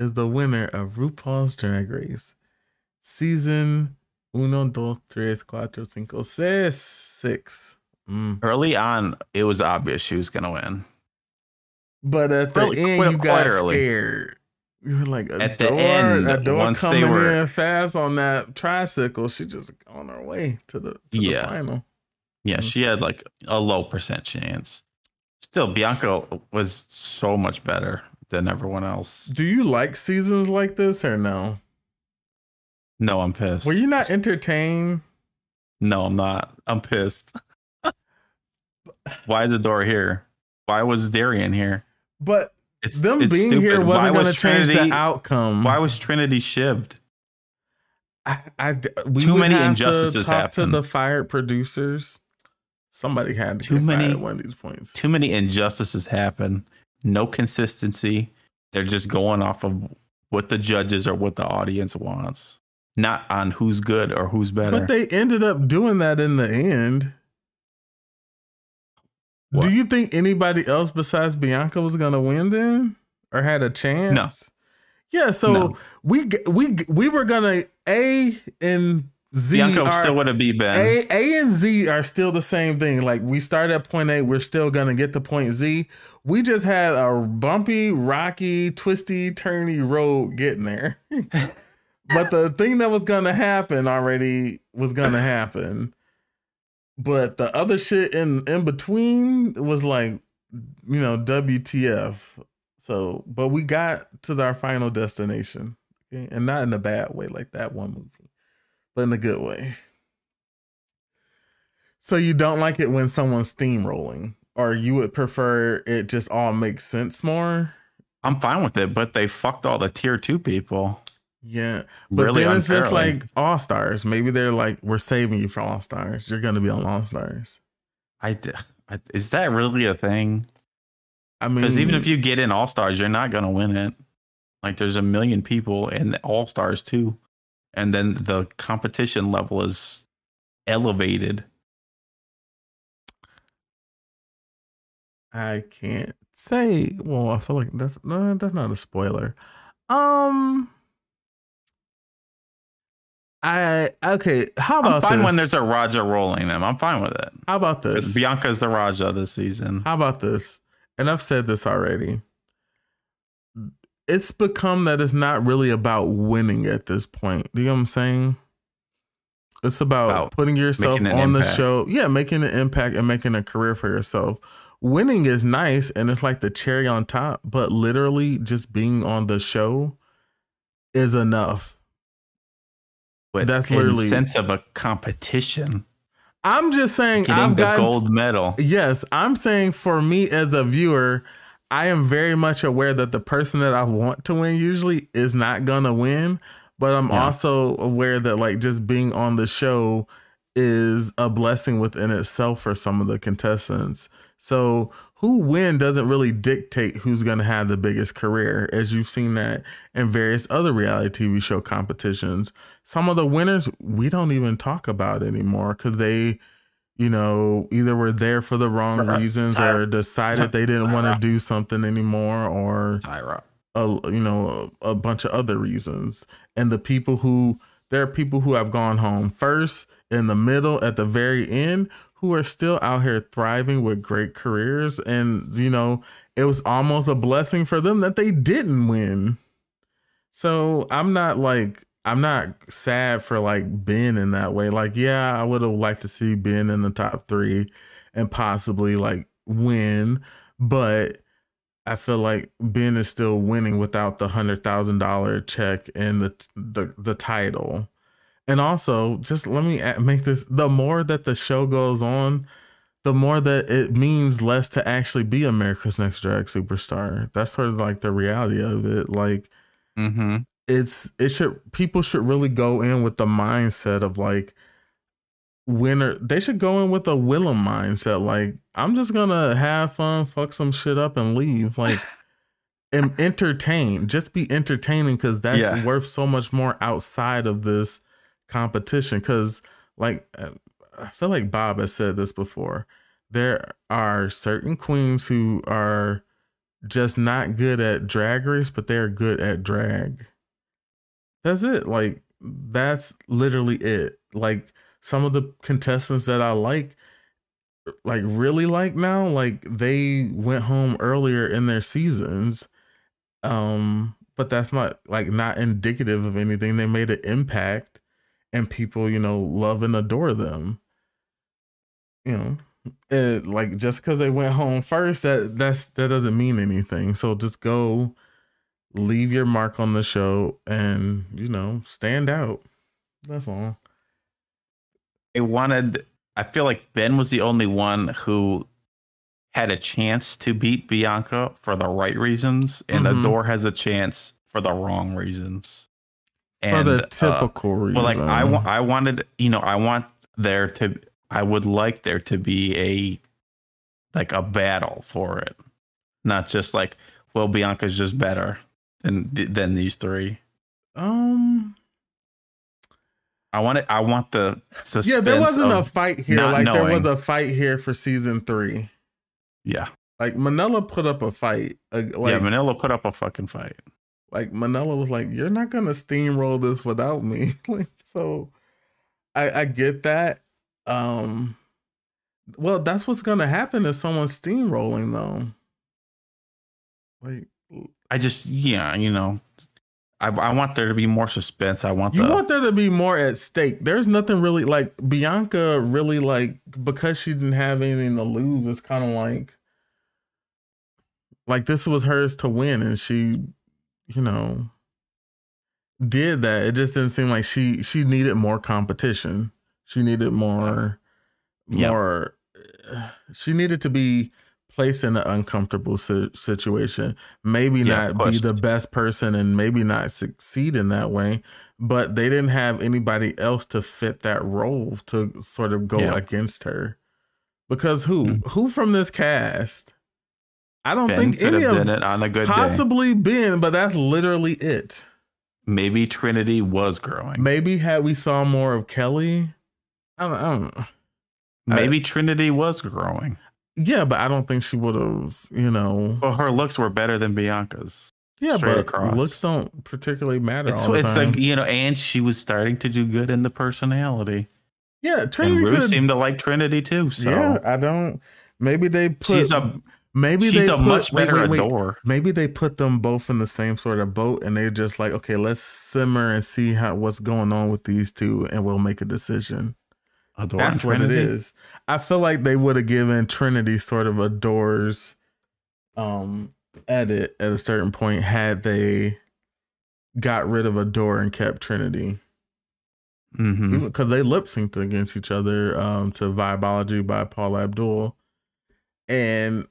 A: is the winner of RuPaul's Drag Race. Season uno, dos, tres, cuatro, cinco, seis, six. Mm.
B: Early on, it was obvious she was gonna win.
A: But at the
B: Really,
A: end,
B: quite-
A: you got
B: early.
A: scared. You were like,
B: At the
A: Adore,
B: end, once they
A: coming
B: were-
A: in fast on that tricycle. She just on her way to the, to
B: Yeah.
A: the final.
B: Yeah,
A: Mhm.
B: she had like a low percent chance. Still, Bianca was so much better than everyone else.
A: Do you like seasons like this or no?
B: No, I'm pissed.
A: Were you not entertained?
B: No, I'm not. I'm pissed. Why is the door here? Why was Darienne here?
A: But
B: It's
A: them
B: it's
A: being
B: stupid.
A: here wasn't going to
B: was
A: change the outcome.
B: Why was Trinity shivved?
A: I, I, we
B: Too many
A: to
B: injustices
A: talk
B: happen.
A: to the fired producers. Somebody had to
B: Too many-
A: fired at one of these points.
B: Too many injustices happen. No consistency. They're just going off of what the judges or what the audience wants, not on who's good or who's better.
A: But they ended up doing that in the end.
B: What?
A: Do you think anybody else besides Bianca was going to win then, or had a chance?
B: No.
A: Yeah, so
B: No.
A: we we we were gonna A and Z
B: Bianca
A: are,
B: still would have beat Ben.
A: A A and Z are still the same thing. Like we start at point A, we're still gonna get to point Z. We just had a bumpy, rocky, twisty, turny road getting there. but the thing that was gonna happen already was gonna happen. But the other shit in in between was like, you know, WTF. So, but we got to our final destination, okay? and not in a bad way like that one movie, but in a good way. So you don't like it when someone's steamrolling, or you would prefer it just all makes sense more?
B: I'm fine with it, but they fucked all the tier two people.
A: Yeah, but
B: Really
A: then it's just like All Stars. Maybe they're like, we're saving you for All Stars. You're gonna be on All Stars.
B: I, I- is that really a thing?
A: I mean,
B: Because even if you get in All Stars, you're not gonna win it. Like there's a million people in All Stars too, and then the competition level is elevated.
A: I can't say. Well, I feel like that's no, that's not a spoiler. Um, I okay. How about I'm
B: fine
A: this?
B: when there's a Raja rolling them. I'm fine with it.
A: How about this?
B: Bianca's the Raja this season.
A: How about this? And I've said this already. It's become that it's not really about winning at this point. Do you know what I'm saying? It's about,
B: About
A: putting yourself on the show. Yeah, making an impact and making a career for yourself. Winning is nice and it's like the cherry on top, but literally just being on the show is enough.
B: But
A: That's literally-
B: sense of a competition,
A: I'm just saying
B: getting
A: I've
B: the
A: gotten
B: gold medal.
A: Yes, I'm saying for me as a viewer, I am very much aware that the person that I want to win usually is not gonna win. But I'm
B: Yeah.
A: also aware that like just being on the show is a blessing within itself for some of the contestants. So who win doesn't really dictate who's gonna have the biggest career, as you've seen that in various other reality TV show competitions. Some of the winners we don't even talk about anymore because they you know, either were there for the wrong reasons
B: Tyra-
A: or decided they didn't want to do something anymore or
B: Tyra.
A: a, you know a, a bunch of other reasons and the people who there are people who have gone home first in the middle at the very end who are still out here thriving with great careers. And you know it was almost a blessing for them that they didn't win. So i'm not like i'm not sad for like ben in that way. Like yeah i would have liked to see ben in the top three and possibly like win. But I feel like Ben is still winning without the hundred thousand dollar check and the the the title. And also, just let me make this the more that the show goes on, the more that it means less to actually be America's Next Drag Superstar. That's sort of like the reality of it. Like,
B: Mm-hmm.
A: it's it should people should really go in with the mindset of like winner they should go in with a Willam mindset like I'm just gonna have fun fuck some shit up and leave like and entertain just be entertaining because that's
B: Yeah.
A: worth so much more outside of this competition because like uh, I feel like Bob has said this before there are certain queens who are just not good at drag race, but they're good at drag. That's it. Like that's literally it. Like some of the contestants that I like, like really like now, like they went home earlier in their seasons. Um, but that's not like not indicative of anything. They made an impact and people, you know, love and adore them. You know, it, like just because they went home first, that that's that doesn't mean anything. So just go, leave your mark on the show, and you know stand out. That's all.
B: I wanted. I feel like Ben was the only one who had a chance to beat Bianca for the right reasons, and
A: Mhm.
B: Adore has a chance for the wrong reasons.
A: For the
B: uh,
A: typical reason.
B: Well, like I, wa- I wanted, you know, I want there to, I would like there to be a, like a battle for it, not just like, well, Bianca's just better than than these three.
A: um.
B: I want it. I want the suspense.
A: Yeah, there wasn't a fight here. Like there was a fight here for season three.
B: yeah,
A: Like Manila put up a fight. Uh, like,
B: yeah. Manila put up a fucking fight.
A: Like Manila was like, "You're not gonna steamroll this without me." like, so I I get that. Um, well, that's what's gonna happen if someone's steamrolling, though. Like,
B: I just, yeah, you know, I, I want there to be more suspense. I want
A: you
B: the
A: want there to be more at stake. There's nothing really like Bianca. Really, like because she didn't have anything to lose. It's kind of like, like this was hers to win, and she, you know, did that. It just didn't seem like she she needed more competition. She needed more,
B: Yeah.
A: more. She needed to be placed in an uncomfortable si- situation. Maybe
B: Yeah,
A: not be the best person, and maybe not succeed in that way. But they didn't have anybody else to fit that role to sort of go
B: Yeah.
A: against her. Because who
B: Mm.
A: who from this cast? I don't
B: Ben
A: think any of
B: it on a good day.
A: possibly been, but that's literally it.
B: Maybe Trinity was growing.
A: Maybe had we saw more of Kelly, I don't, I don't know.
B: Maybe Trinity was growing.
A: Yeah, but I don't think she would have, you know.
B: Well, her looks were better than Bianca's.
A: Yeah,
B: straight
A: but
B: across.
A: looks don't particularly matter
B: It's
A: all the
B: it's like you know, and she was starting to do good in the personality.
A: yeah,
B: And
A: Trinity
B: Ru
A: could,
B: seemed to like Trinity too. So
A: yeah, I don't. Maybe they put.
B: she's a
A: maybe
B: she's
A: they
B: a
A: put,
B: much better
A: wait, wait.
B: adore.
A: Maybe they put them both in the same sort of boat, and they're just like, okay, let's simmer and see how what's going on with these two, and we'll make a decision.
B: Adore
A: That's what it is. I feel like they would have given Trinity sort of Adore's um edit at a certain point had they got rid of Adore and kept Trinity. Because they lip synced against each other um to Vibeology by Paula Abdul. And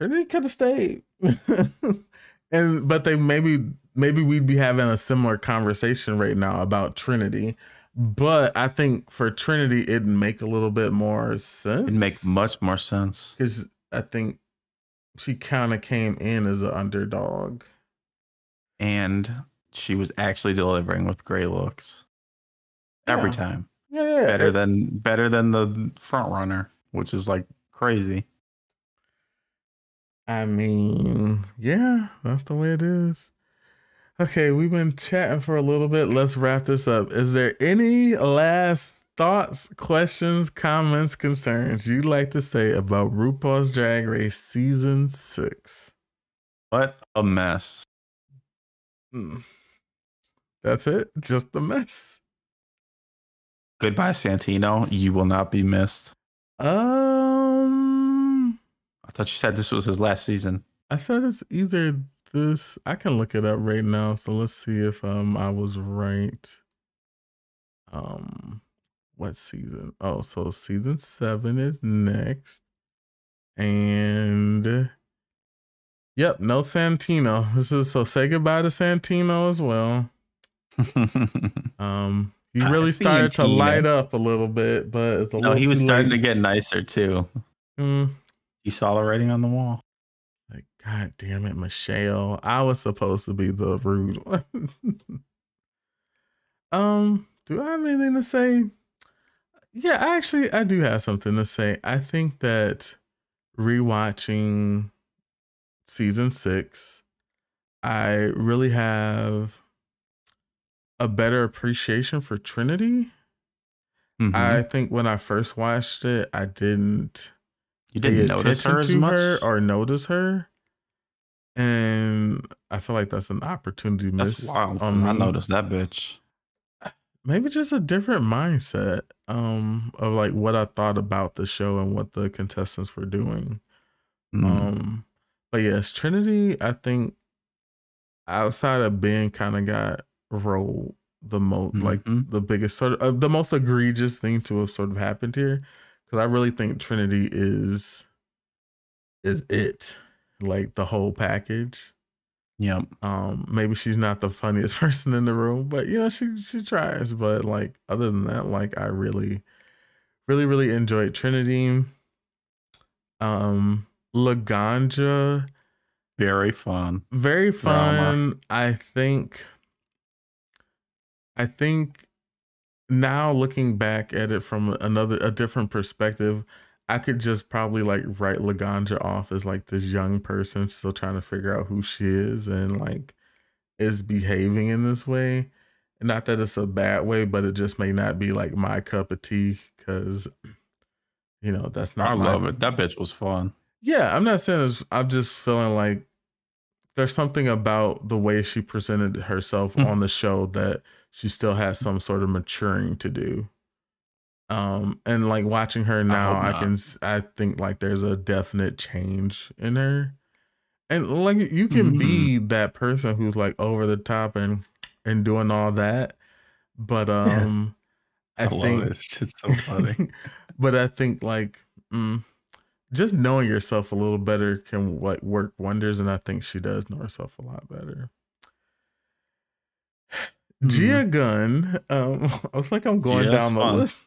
A: Trinity could have stayed. and but they maybe maybe we'd be having a similar conversation right now about Trinity. But I think for Trinity it'd make a little bit more sense.
B: It'd make much more sense.
A: because I think she kind of came in as an underdog.
B: And she was actually delivering with great looks every
A: Yeah.
B: time.
A: Yeah, yeah.
B: Better
A: it-
B: than better than the front runner, which is like crazy.
A: I mean, yeah, that's the way it is. Okay, we've been chatting for a little bit. Let's wrap this up. Is there any last thoughts, questions, comments, concerns you'd like to say about RuPaul's Drag Race season six?
B: What a mess.
A: Hmm. That's it. Just a mess.
B: Goodbye, Santino. You will not be missed. I thought you said this was his last season.
A: I said it's either this? I can look it up right now. So let's see if um I was right. Um, what season? Oh, so season seven is next, and yep, no Santino. This is so say goodbye to Santino as well. um, he really started to light up a little bit, but it's a
B: no,
A: little
B: he was starting to get nicer too.
A: Mm,
B: He saw the writing on the wall.
A: like, God damn it, Michelle. I was supposed to be the rude one. um, do I have anything to say? Yeah, actually, I do have something to say. I think that rewatching season six, I really have a better appreciation for Trinity.
B: Mhm.
A: I think when I first watched it, I didn't
B: you didn't notice her as
A: to
B: much.
A: her or notice her. And I feel like that's an opportunity
B: That's
A: missed
B: wild.
A: on
B: I noticed that bitch.
A: Maybe just a different mindset um of like what I thought about the show and what the contestants were doing.
B: Mm.
A: Um but yes, Trinity, I think outside of Ben kind of got rolled the most like
B: Mhm.
A: the biggest sort of uh, the most egregious thing to have sort of happened here because I really think Trinity is is it like the whole package.
B: Yep.
A: Um, maybe she's not the funniest person in the room, but you know she she tries. But like other than that, like I really, really, really enjoyed Trinity. Um, Laganja,
B: Very fun.
A: very
B: Drama.
A: fun. I think. I think now looking back at it from another a different perspective, I could just probably like write Laganja off as like this young person still trying to figure out who she is and like is behaving in this way. Not that it's a bad way, but it just may not be like my cup of tea because you know that's not
B: I
A: my
B: love it. That bitch was fun.
A: yeah, I'm not saying it's, I'm just feeling like there's something about the way she presented herself
B: Hmm.
A: on the show that she still has some sort of maturing to do. Um, and like watching her now,
B: hope
A: I, can I think like there's a definite change in her, and like you can be that person who's like over the top and and doing all that, but um, I,
B: I, love
A: think
B: it. It's just so funny.
A: but I think like mm, just knowing yourself a little better can like work wonders, and I think she does know herself a lot better. Gia Gunn, um, I was like I'm going
B: Gia's
A: down the
B: fun.
A: list.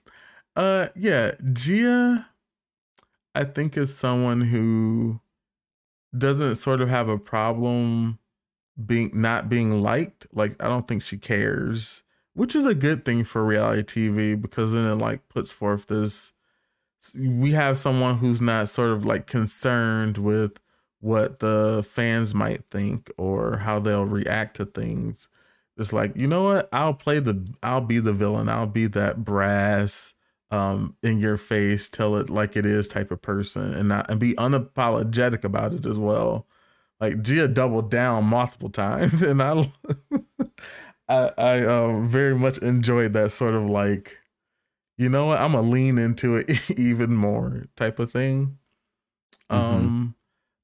A: Uh, yeah, Gia, I think is someone who doesn't sort of have a problem being not being liked. Like I don't think she cares, which is a good thing for reality TV because then it like puts forth this. We have someone who's not sort of like concerned with what the fans might think or how they'll react to things. It's like you know what? I'll play the. I'll be the villain. I'll be that brass, um, in your face, tell it like it is type of person, and not and be unapologetic about it as well. Like Gia doubled down multiple times, and I, I, I um very much enjoyed that sort of like, you know what? I'm gonna lean into it even more type of thing.
B: Mhm.
A: Um,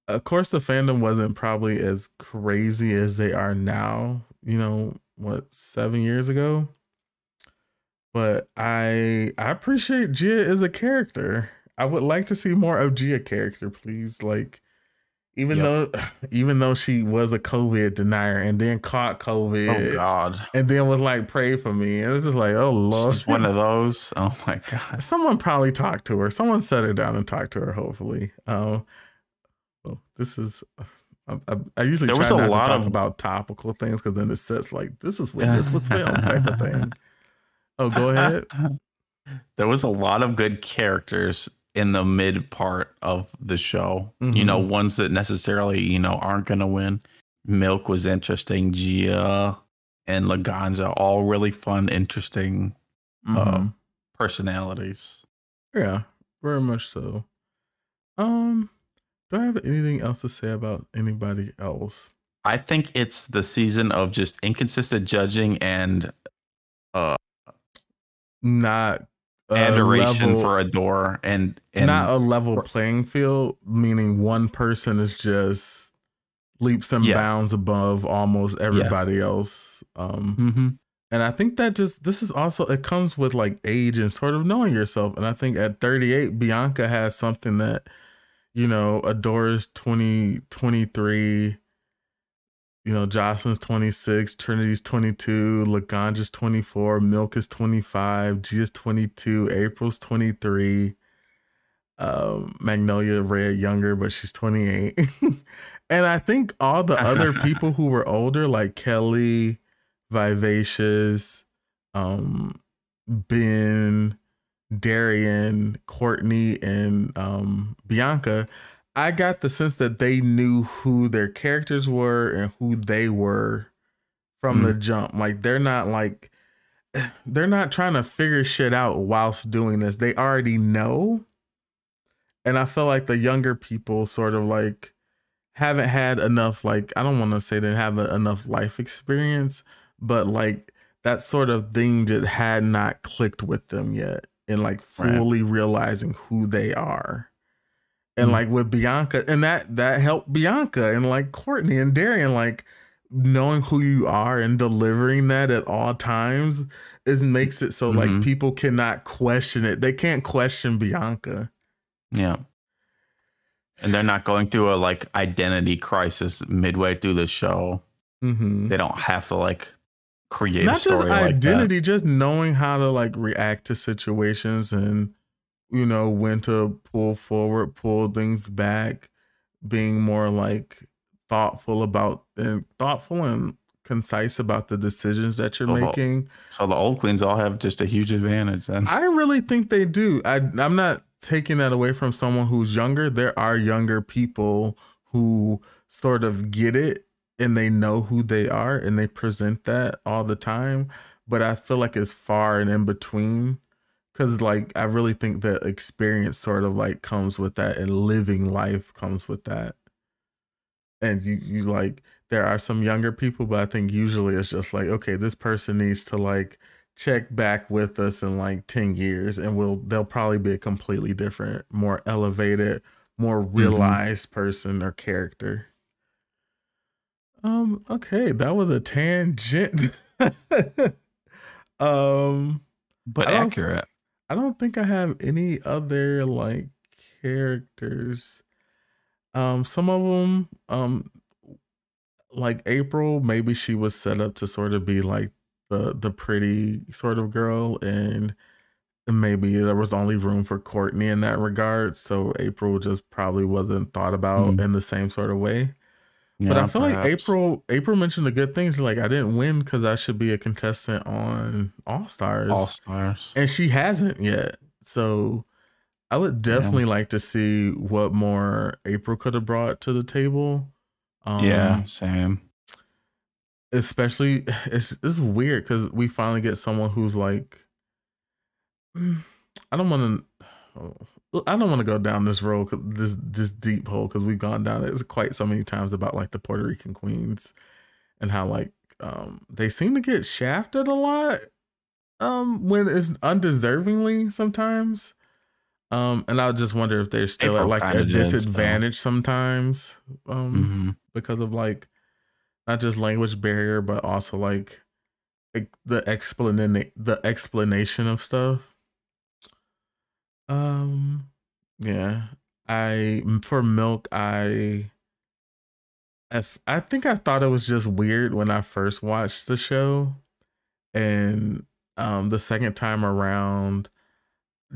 A: of course, the fandom wasn't probably as crazy as they are now. You know what? Seven years ago. But I I appreciate Gia as a character. I would like to see more of Gia character, please. Like, even
B: Yep.
A: though even though she was a COVID denier and then caught COVID
B: Oh God.
A: and then was like, pray for me. And it's just like, oh Lord.
B: She's one of those. Oh my God.
A: Someone probably talked to her. Someone set her down and talked to her. Hopefully. Um. Well, this is. I, I, I usually
B: There
A: try
B: was a
A: not
B: lot
A: to talk
B: of-
A: about topical things because then it sets like this is when this was filmed type of thing. Oh, go ahead.
B: There was a lot of good characters in the mid part of the show. You know,
A: Mm-hmm.
B: ones that necessarily, you know, aren't going to win. Milk was interesting. Gia and Laganja, all really fun, interesting
A: Mhm.
B: personalities.
A: Yeah, very much so. Um, do I have anything else to say about anybody else?
B: I think it's the season of just inconsistent judging and
A: uh Not
B: adoration
A: level-
B: for Adore and, and
A: not a level playing field, meaning one person is just leaps and
B: Yeah.
A: bounds above almost everybody else. Um,
B: Mm-hmm.
A: and I think that just this is also it comes with like age and sort of knowing yourself. And I think at 38, Bianca has something that, you know, Adore's 20, 23, you know, Joslyn's 26, Trinity's 22, Laganja's 24, Milk is 25, Gia's 22, April's 23. Um, Magnolia Red younger, but she's 28. and I think all the other people who were older, like Kelly, Vivacious, um, Ben, Darienne, Courtney, and um, Bianca, I got the sense that they knew who their characters were and who they were from the jump. Like they're not like they're not trying to figure shit out whilst doing this. They already know. And I feel like the younger people sort of like haven't had enough like I don't want to say they have enough life experience, but like that sort of thing just had not clicked with them yet and like
B: Right.
A: fully realizing who they are. And
B: Mhm.
A: like with Bianca, and that that helped Bianca and like Courtney and Darienne, like knowing who you are and delivering that at all times is makes it so like
B: Mhm.
A: people cannot question it. They can't question Bianca.
B: Yeah. And they're not going through a like identity crisis midway through the show.
A: Mm-hmm.
B: They don't have to like create
A: Not
B: a story
A: just
B: like
A: identity, just knowing how to like react to situations and you know when to pull forward, pull things back, being more like thoughtful about and thoughtful and concise about the decisions that you're
B: Oh,
A: making.
B: So the old queens all have just a huge advantage then.
A: I really think they do. I I'm not taking that away from someone who's younger. There are younger people who sort of get it and they know who they are and they present that all the time. But I feel like it's far and in between. Cause like I really think that experience sort of like comes with that and living life comes with that. And you you like there are some younger people, but I think usually it's just like, okay, this person needs to like check back with us in like 10 years and we'll they'll probably be a completely different more elevated more mm-hmm. realized person or character um okay that was a tangent um
B: but
A: I
B: accurate.
A: i don't think i have any other like characters um some of them um like april maybe she was set up to sort of be like the the pretty sort of girl and maybe there was only room for courtney in that regard so april just probably wasn't thought about
B: Mm.
A: in the same sort of way but I feel like. April April mentioned the good things like I didn't win because I should be a contestant on All Stars,
B: All stars.
A: and she hasn't yet. So I would definitely like to see what more April could have brought to the table. Um,
B: yeah, same.
A: especially it's it's weird because we finally get someone who's like, I don't want to. I don't want to go down this road, this this deep hole, because we've gone down it quite so many times about like the Puerto Rican queens and how like um they seem to get shafted a lot, um when it's undeservingly sometimes, um and I just wonder if they're still at like a
B: did, so.
A: disadvantage sometimes, um
B: hmm
A: because of like not just language barrier but also like the explanation the explanation of stuff um yeah i for milk I if I think I thought it was just weird when I first watched the show, and um the second time around,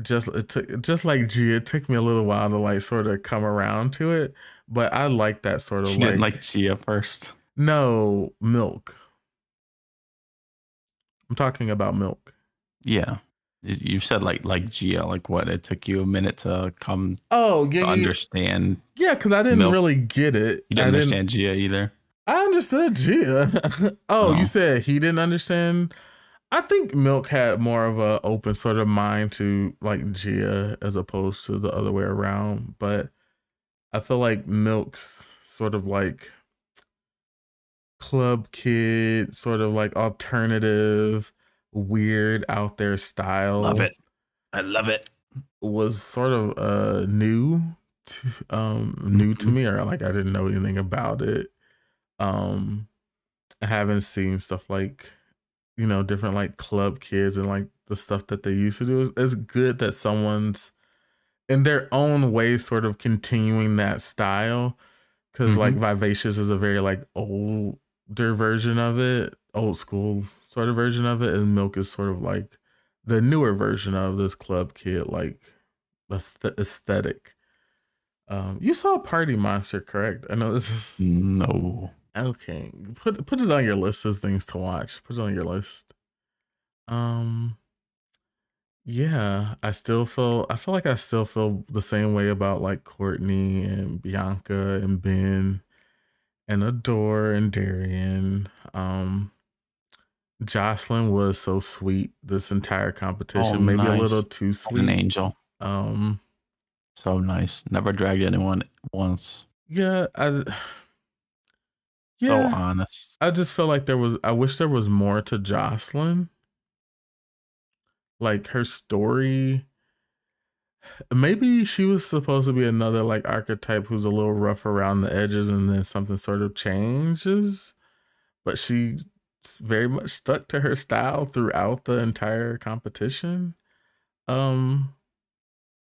A: just it took just like Gia, it took me a little while to like sort of come around to it. But I like that sort of
B: She
A: like,
B: didn't like Gia first.
A: no milk. I'm talking about milk.
B: Yeah. You said like like Gia, like what? It took you a minute to come
A: Oh
B: to
A: yeah, yeah,
B: understand.
A: yeah. Because I didn't
B: Milk.
A: really get it.
B: You
A: I
B: didn't understand Gia either.
A: I understood Gia. oh,
B: Oh.
A: you oh. said he didn't understand. I think Milk had more of a open sort of mind to like Gia as opposed to the other way around. But I feel like Milk's sort of like club kid, sort of like alternative, weird out there style.
B: Love it. I love it.
A: was sort of uh new to um new to
B: Mhm.
A: me or like I didn't know anything about it. Um, I haven't seen stuff like, you know, different like club kids and like the stuff that they used to do. It's, it's good that someone's in their own way sort of continuing that style because like
B: Mhm.
A: Vivacious is a very like older version of it, old school sort of version of it, and Milk is sort of like the newer version of this club kid like aesthetic. Um, you saw Party Monster, correct? I know this is
B: No.
A: okay. Put put it on your list as things to watch. Put it on your list. Um, yeah, I still feel I feel like I still feel the same way about like Courtney and Bianca and Ben and Adore and Darienne. Um Joslyn was so sweet this entire competition,
B: Oh,
A: maybe a little too sweet.
B: An angel.
A: Um
B: So nice. Never dragged anyone once.
A: yeah, I
B: So
A: yeah,
B: honest.
A: I just feel like there was I wish there was more to Joslyn. Like her story maybe she was supposed to be another like archetype who's a little rough around the edges and then something sort of changes but she's very much stuck to her style throughout the entire competition um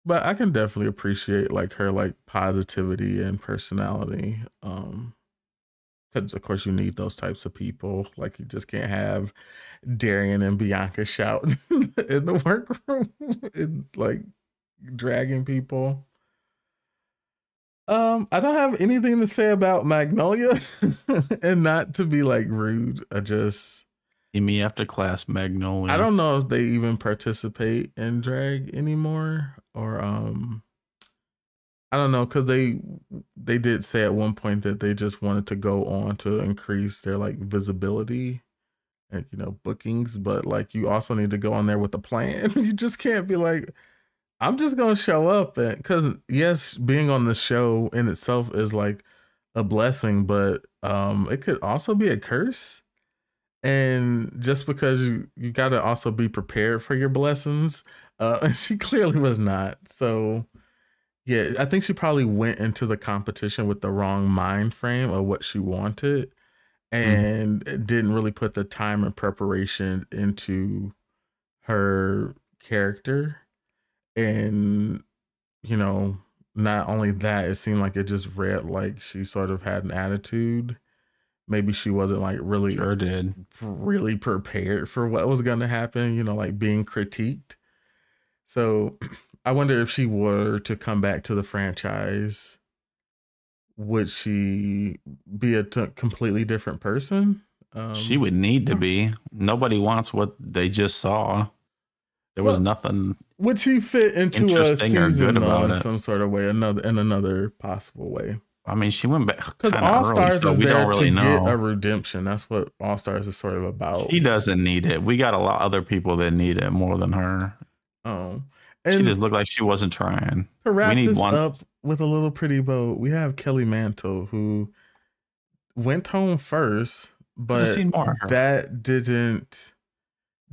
A: but i can definitely appreciate like her like positivity and personality um because of course you need those types of people like you just can't have darienne and bianca shouting in the workroom and like dragging people. Um, I don't have anything to say about Magnolia, and not to be like rude. I just
B: See me after class, Magnolia.
A: I don't know if they even participate in drag anymore, or um, I don't know because they they did say at one point that they just wanted to go on to increase their like visibility and you know bookings, but like you also need to go on there with a plan. you just can't be like. I'm just gonna show up and because yes, being on the show in itself is like a blessing, but um it could also be a curse. And just because you you gotta also be prepared for your blessings, uh and she clearly was not. So yeah, I think she probably went into the competition with the wrong mind frame of what she wanted and didn't really put the time and preparation into her character and you know not only that it seemed like it just read like she sort of had an attitude maybe she wasn't like really
B: Sure did.
A: really prepared for what was going to happen you know like being critiqued so i wonder if she were to come back to the franchise would she be a t- completely different person um,
B: she would need to be. Nobody wants what they just saw. There was
A: Well,
B: nothing.
A: would she fit into a season though, in
B: it.
A: some sort of way another in another possible way
B: I mean, she went back
A: Because All Stars
B: so
A: is
B: we
A: there
B: don't really
A: to
B: know.
A: get a redemption. That's what All Stars is sort of about.
B: She doesn't need it. We got a lot of other people that need it more than her.
A: Oh,
B: She just looked like she wasn't trying.
A: to wrap
B: need
A: this
B: one-
A: up with a little pretty bow, we have Kelly Mantle who went home first, but
B: seen more of her.
A: that didn't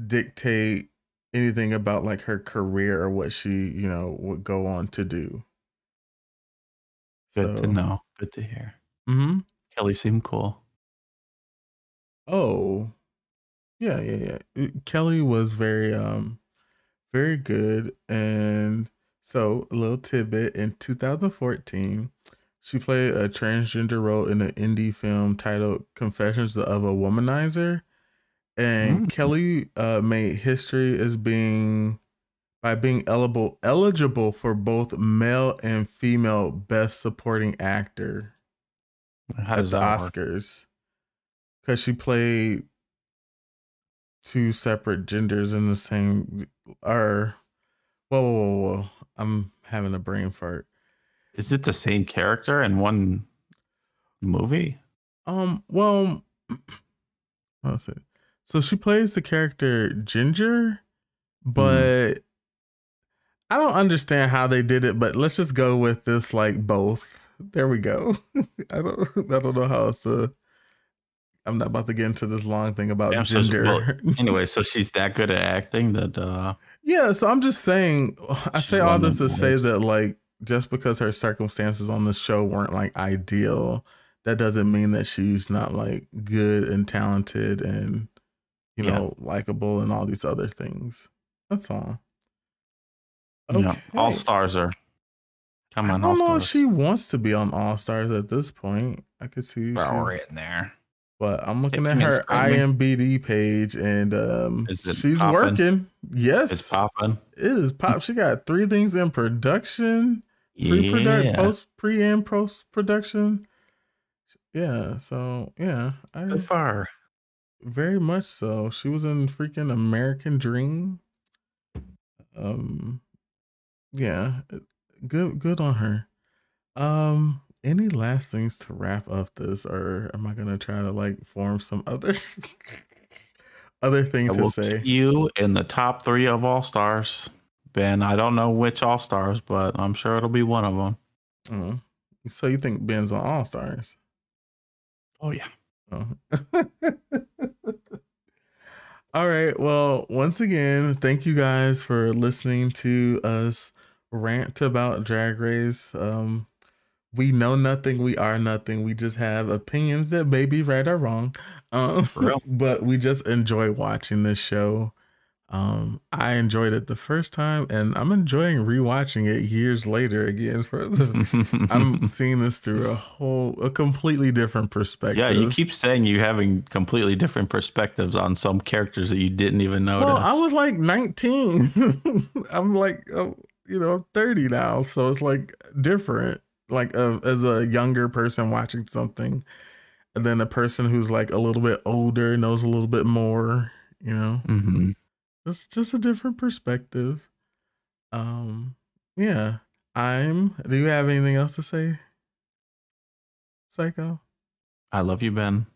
A: dictate anything about like her career or what she, you know, would go on to do.
B: Good to know. Good to hear.
A: hmm
B: Kelly seemed cool.
A: Oh, yeah, yeah, yeah. Kelly was very, um, very good. And so, a little tidbit in 2014, she played a transgender role in an indie film titled Confessions of a Womanizer. And
B: Mm.
A: Kelly uh, made history as being by being eligible eligible for both male and female best supporting actor
B: How
A: at the? Oscars because she played two separate genders in the same. Or, whoa, whoa, whoa, whoa! I'm having a brain fart.
B: Is it the same character in one movie?
A: Um, well, what's it? So she plays the character Ginger, but I don't understand how they did it. But let's just go with this, like both. There we go. I don't, I don't know how else to. I'm not about to get into this long thing about
B: so-
A: gender.
B: well, Anyway, so she's that good at acting that uh
A: Yeah, so I'm just saying. I say all this to say that, like, just because her circumstances on the show weren't like ideal, that doesn't mean that she's not like good and talented and you
B: Yeah.
A: know likable and all these other things. That's all.
B: Yeah. All stars are
A: I
B: coming.
A: don't
B: All
A: know if
B: stars.
A: she wants to be on All Stars at this point. I could see,
B: Bro,
A: she-
B: in there.
A: but I'm looking at her. IMBD page, and um, she's
B: poppin'?
A: working. Yes,
B: It's popping.
A: it is pop. She got three things in production, pre-production,
B: Yeah.
A: post, pre, and post production. Yeah, so yeah, I
B: Good for her.
A: Very much so. She was in freaking American Dream. Um, yeah, good, good on her. Um, any last things to wrap up this, or am I gonna try to like form some other other thing
B: I
A: to
B: will
A: say?
B: you in the top three of all stars. Ben, I don't know which all stars, but I'm sure it'll be one of them.
A: Oh, so you think Ben's on All Stars?
B: Oh yeah.
A: Oh. All right. Well, once again, thank you guys for listening to us rant about Drag Race. Um, we know nothing. We are nothing. We just have opinions that may be right or wrong. Um, but we just enjoy watching this show. Um, I enjoyed it the first time, and I'm enjoying rewatching it years later again. For the, I'm seeing this through a whole, a completely different perspective.
B: yeah, you keep saying you having completely different perspectives on some characters that you didn't even notice.
A: Well, I was like 19. I'm like, oh, you know, I'm 30 now, so it's like different. Like uh, as a younger person watching something, and then a person who's like a little bit older knows a little bit more. You know,
B: Mhm.
A: It's just a different perspective. Um, yeah. I'm. Do you have anything else to say, Saiko?
B: I love you, Ben.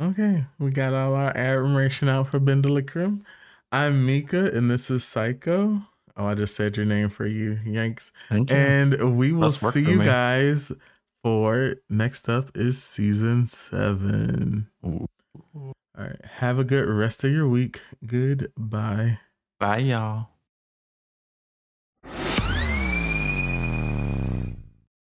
A: Okay, we got all our admiration out for BenDeLaCreme. I'm Mika, and this is Saiko. Oh, I just said your name for you, Yanks.
B: Thank you.
A: And we will see you
B: me.
A: guys for next up is season seven.
B: Ooh.
A: All right, have a good rest of your week. Goodbye.
B: Bye, y'all.